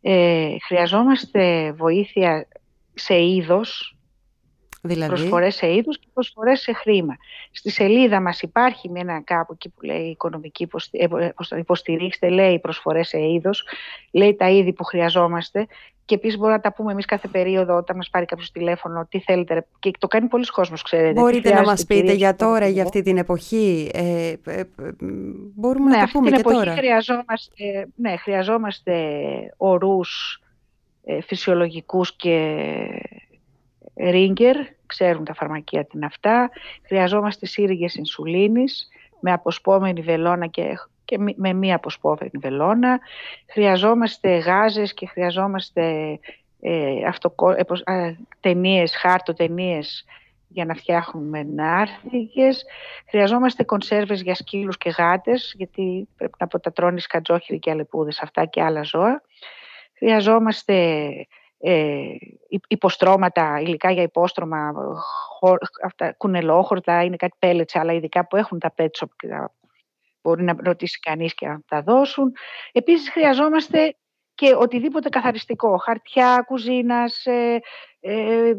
Ε, χρειαζόμαστε βοήθεια σε είδος, Δηλαδή... Προσφορές σε είδους και προσφορές σε χρήμα. Στη σελίδα μας υπάρχει με ένα κάπου εκεί που λέει οικονομική ε, υποστηρίξτε, λέει προσφορές σε είδος, λέει τα είδη που χρειαζόμαστε και επίσης μπορούμε να τα πούμε εμείς κάθε περίοδο όταν μας πάρει κάποιος τηλέφωνο, τι θέλετε. Και το κάνει πολλοί κόσμος, ξέρετε. Μπορείτε να μας πείτε για τώρα, για αυτή την εποχή. Ε, ε, μπορούμε ναι, να τα πούμε και τώρα. Χρειαζόμαστε, ναι, χρειαζόμαστε ορούς ε, φυσιολογικούς και ρίγκερ, ξέρουν τα φαρμακεία τι είναι αυτά. Χρειαζόμαστε σύριγγες ινσουλίνης με αποσπόμενη βελόνα και, και με μία αποσπόμενη βελόνα. Χρειαζόμαστε γάζες και χρειαζόμαστε ε, αυτοκο, ε, ταινίες, χάρτο ταινίες για να φτιάχνουμε νάρθηκες. Χρειαζόμαστε κονσέρβες για σκύλους και γάτες, γιατί πρέπει να αποτατρώνεις σκατζόχυροι και αλεπούδες αυτά και άλλα ζώα. Χρειαζόμαστε ε, υποστρώματα, υλικά για υπόστρωμα, αυτά, κουνελόχορτα, είναι κάτι πέλετσα, αλλά ειδικά που έχουν τα πέτσοπ και μπορεί να ρωτήσει κανείς και να τα δώσουν. Επίσης χρειαζόμαστε και οτιδήποτε καθαριστικό, χαρτιά, κουζίνας, ε, ε,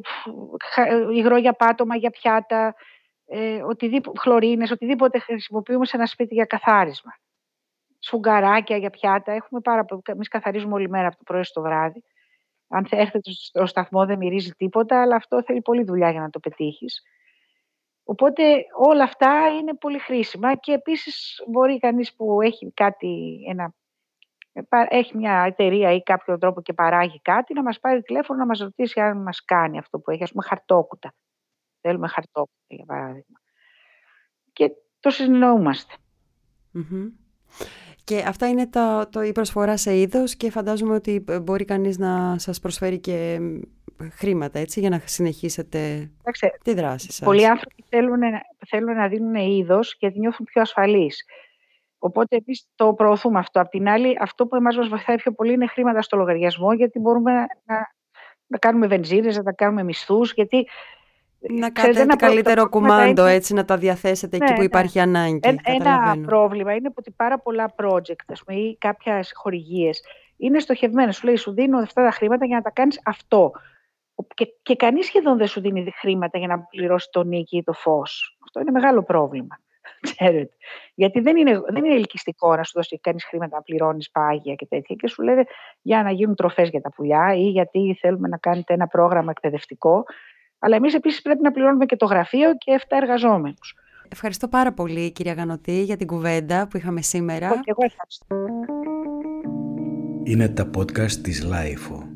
υγρό για πάτωμα, για πιάτα, ε, οτιδήποτε, χλωρίνες, οτιδήποτε χρησιμοποιούμε σε ένα σπίτι για καθάρισμα. Σφουγγαράκια για πιάτα, έχουμε πάρα πολύ, εμείς καθαρίζουμε όλη μέρα από το πρωί στο βράδυ. Αν έρθετε στο σταθμό δεν μυρίζει τίποτα, αλλά αυτό θέλει πολλή δουλειά για να το πετύχεις. Οπότε όλα αυτά είναι πολύ χρήσιμα και επίσης μπορεί κανείς που έχει κάτι, ένα, έχει μια εταιρεία ή κάποιο τρόπο και παράγει κάτι να μας πάρει τηλέφωνο να μας ρωτήσει αν μας κάνει αυτό που έχει, ας πούμε χαρτόκουτα. Θέλουμε χαρτόκουτα για παράδειγμα. Και το συνεννοούμαστε. Και αυτά είναι το, το, η προσφορά σε είδος και φαντάζομαι ότι μπορεί κανείς να σας προσφέρει και χρήματα έτσι, για να συνεχίσετε τη δράση σας. Πολλοί άνθρωποι θέλουν, θέλουν να δίνουν είδος γιατί νιώθουν πιο ασφαλείς. Οπότε εμείς το προωθούμε αυτό. Απ' την άλλη, αυτό που εμάς μας βοηθάει πιο πολύ είναι χρήματα στο λογαριασμό, γιατί μπορούμε να, να κάνουμε βενζίνες, να τα κάνουμε μισθούς, γιατί να κάνετε ένα καλύτερο κουμάντο, έτσι, να τα διαθέσετε εκεί ναι, που ναι. υπάρχει ανάγκη. ένα πρόβλημα είναι ότι πάρα πολλά project ας πούμε, ή κάποιες χορηγίες είναι στοχευμένες. Σου λέει, σου δίνω αυτά τα χρήματα για να τα κάνεις αυτό. Και, και κανείς σχεδόν δεν σου δίνει χρήματα για να πληρώσει το νίκη ή το φως. Αυτό είναι μεγάλο πρόβλημα. Ξέρετε. Γιατί δεν είναι, δεν είναι ελκυστικό να σου δώσει κανείς χρήματα να πληρώνεις πάγια και τέτοια. Και σου λέει για να γίνουν τροφές για τα πουλιά ή γιατί θέλουμε να κάνετε ένα πρόγραμμα εκπαιδευτικό. Αλλά εμείς επίσης πρέπει να πληρώνουμε και το γραφείο και 7 εργαζόμενους. Ευχαριστώ πάρα πολύ κυρία Γανοτή για την κουβέντα που είχαμε σήμερα. Και εγώ ευχαριστώ. Είναι τα podcast της LiFO.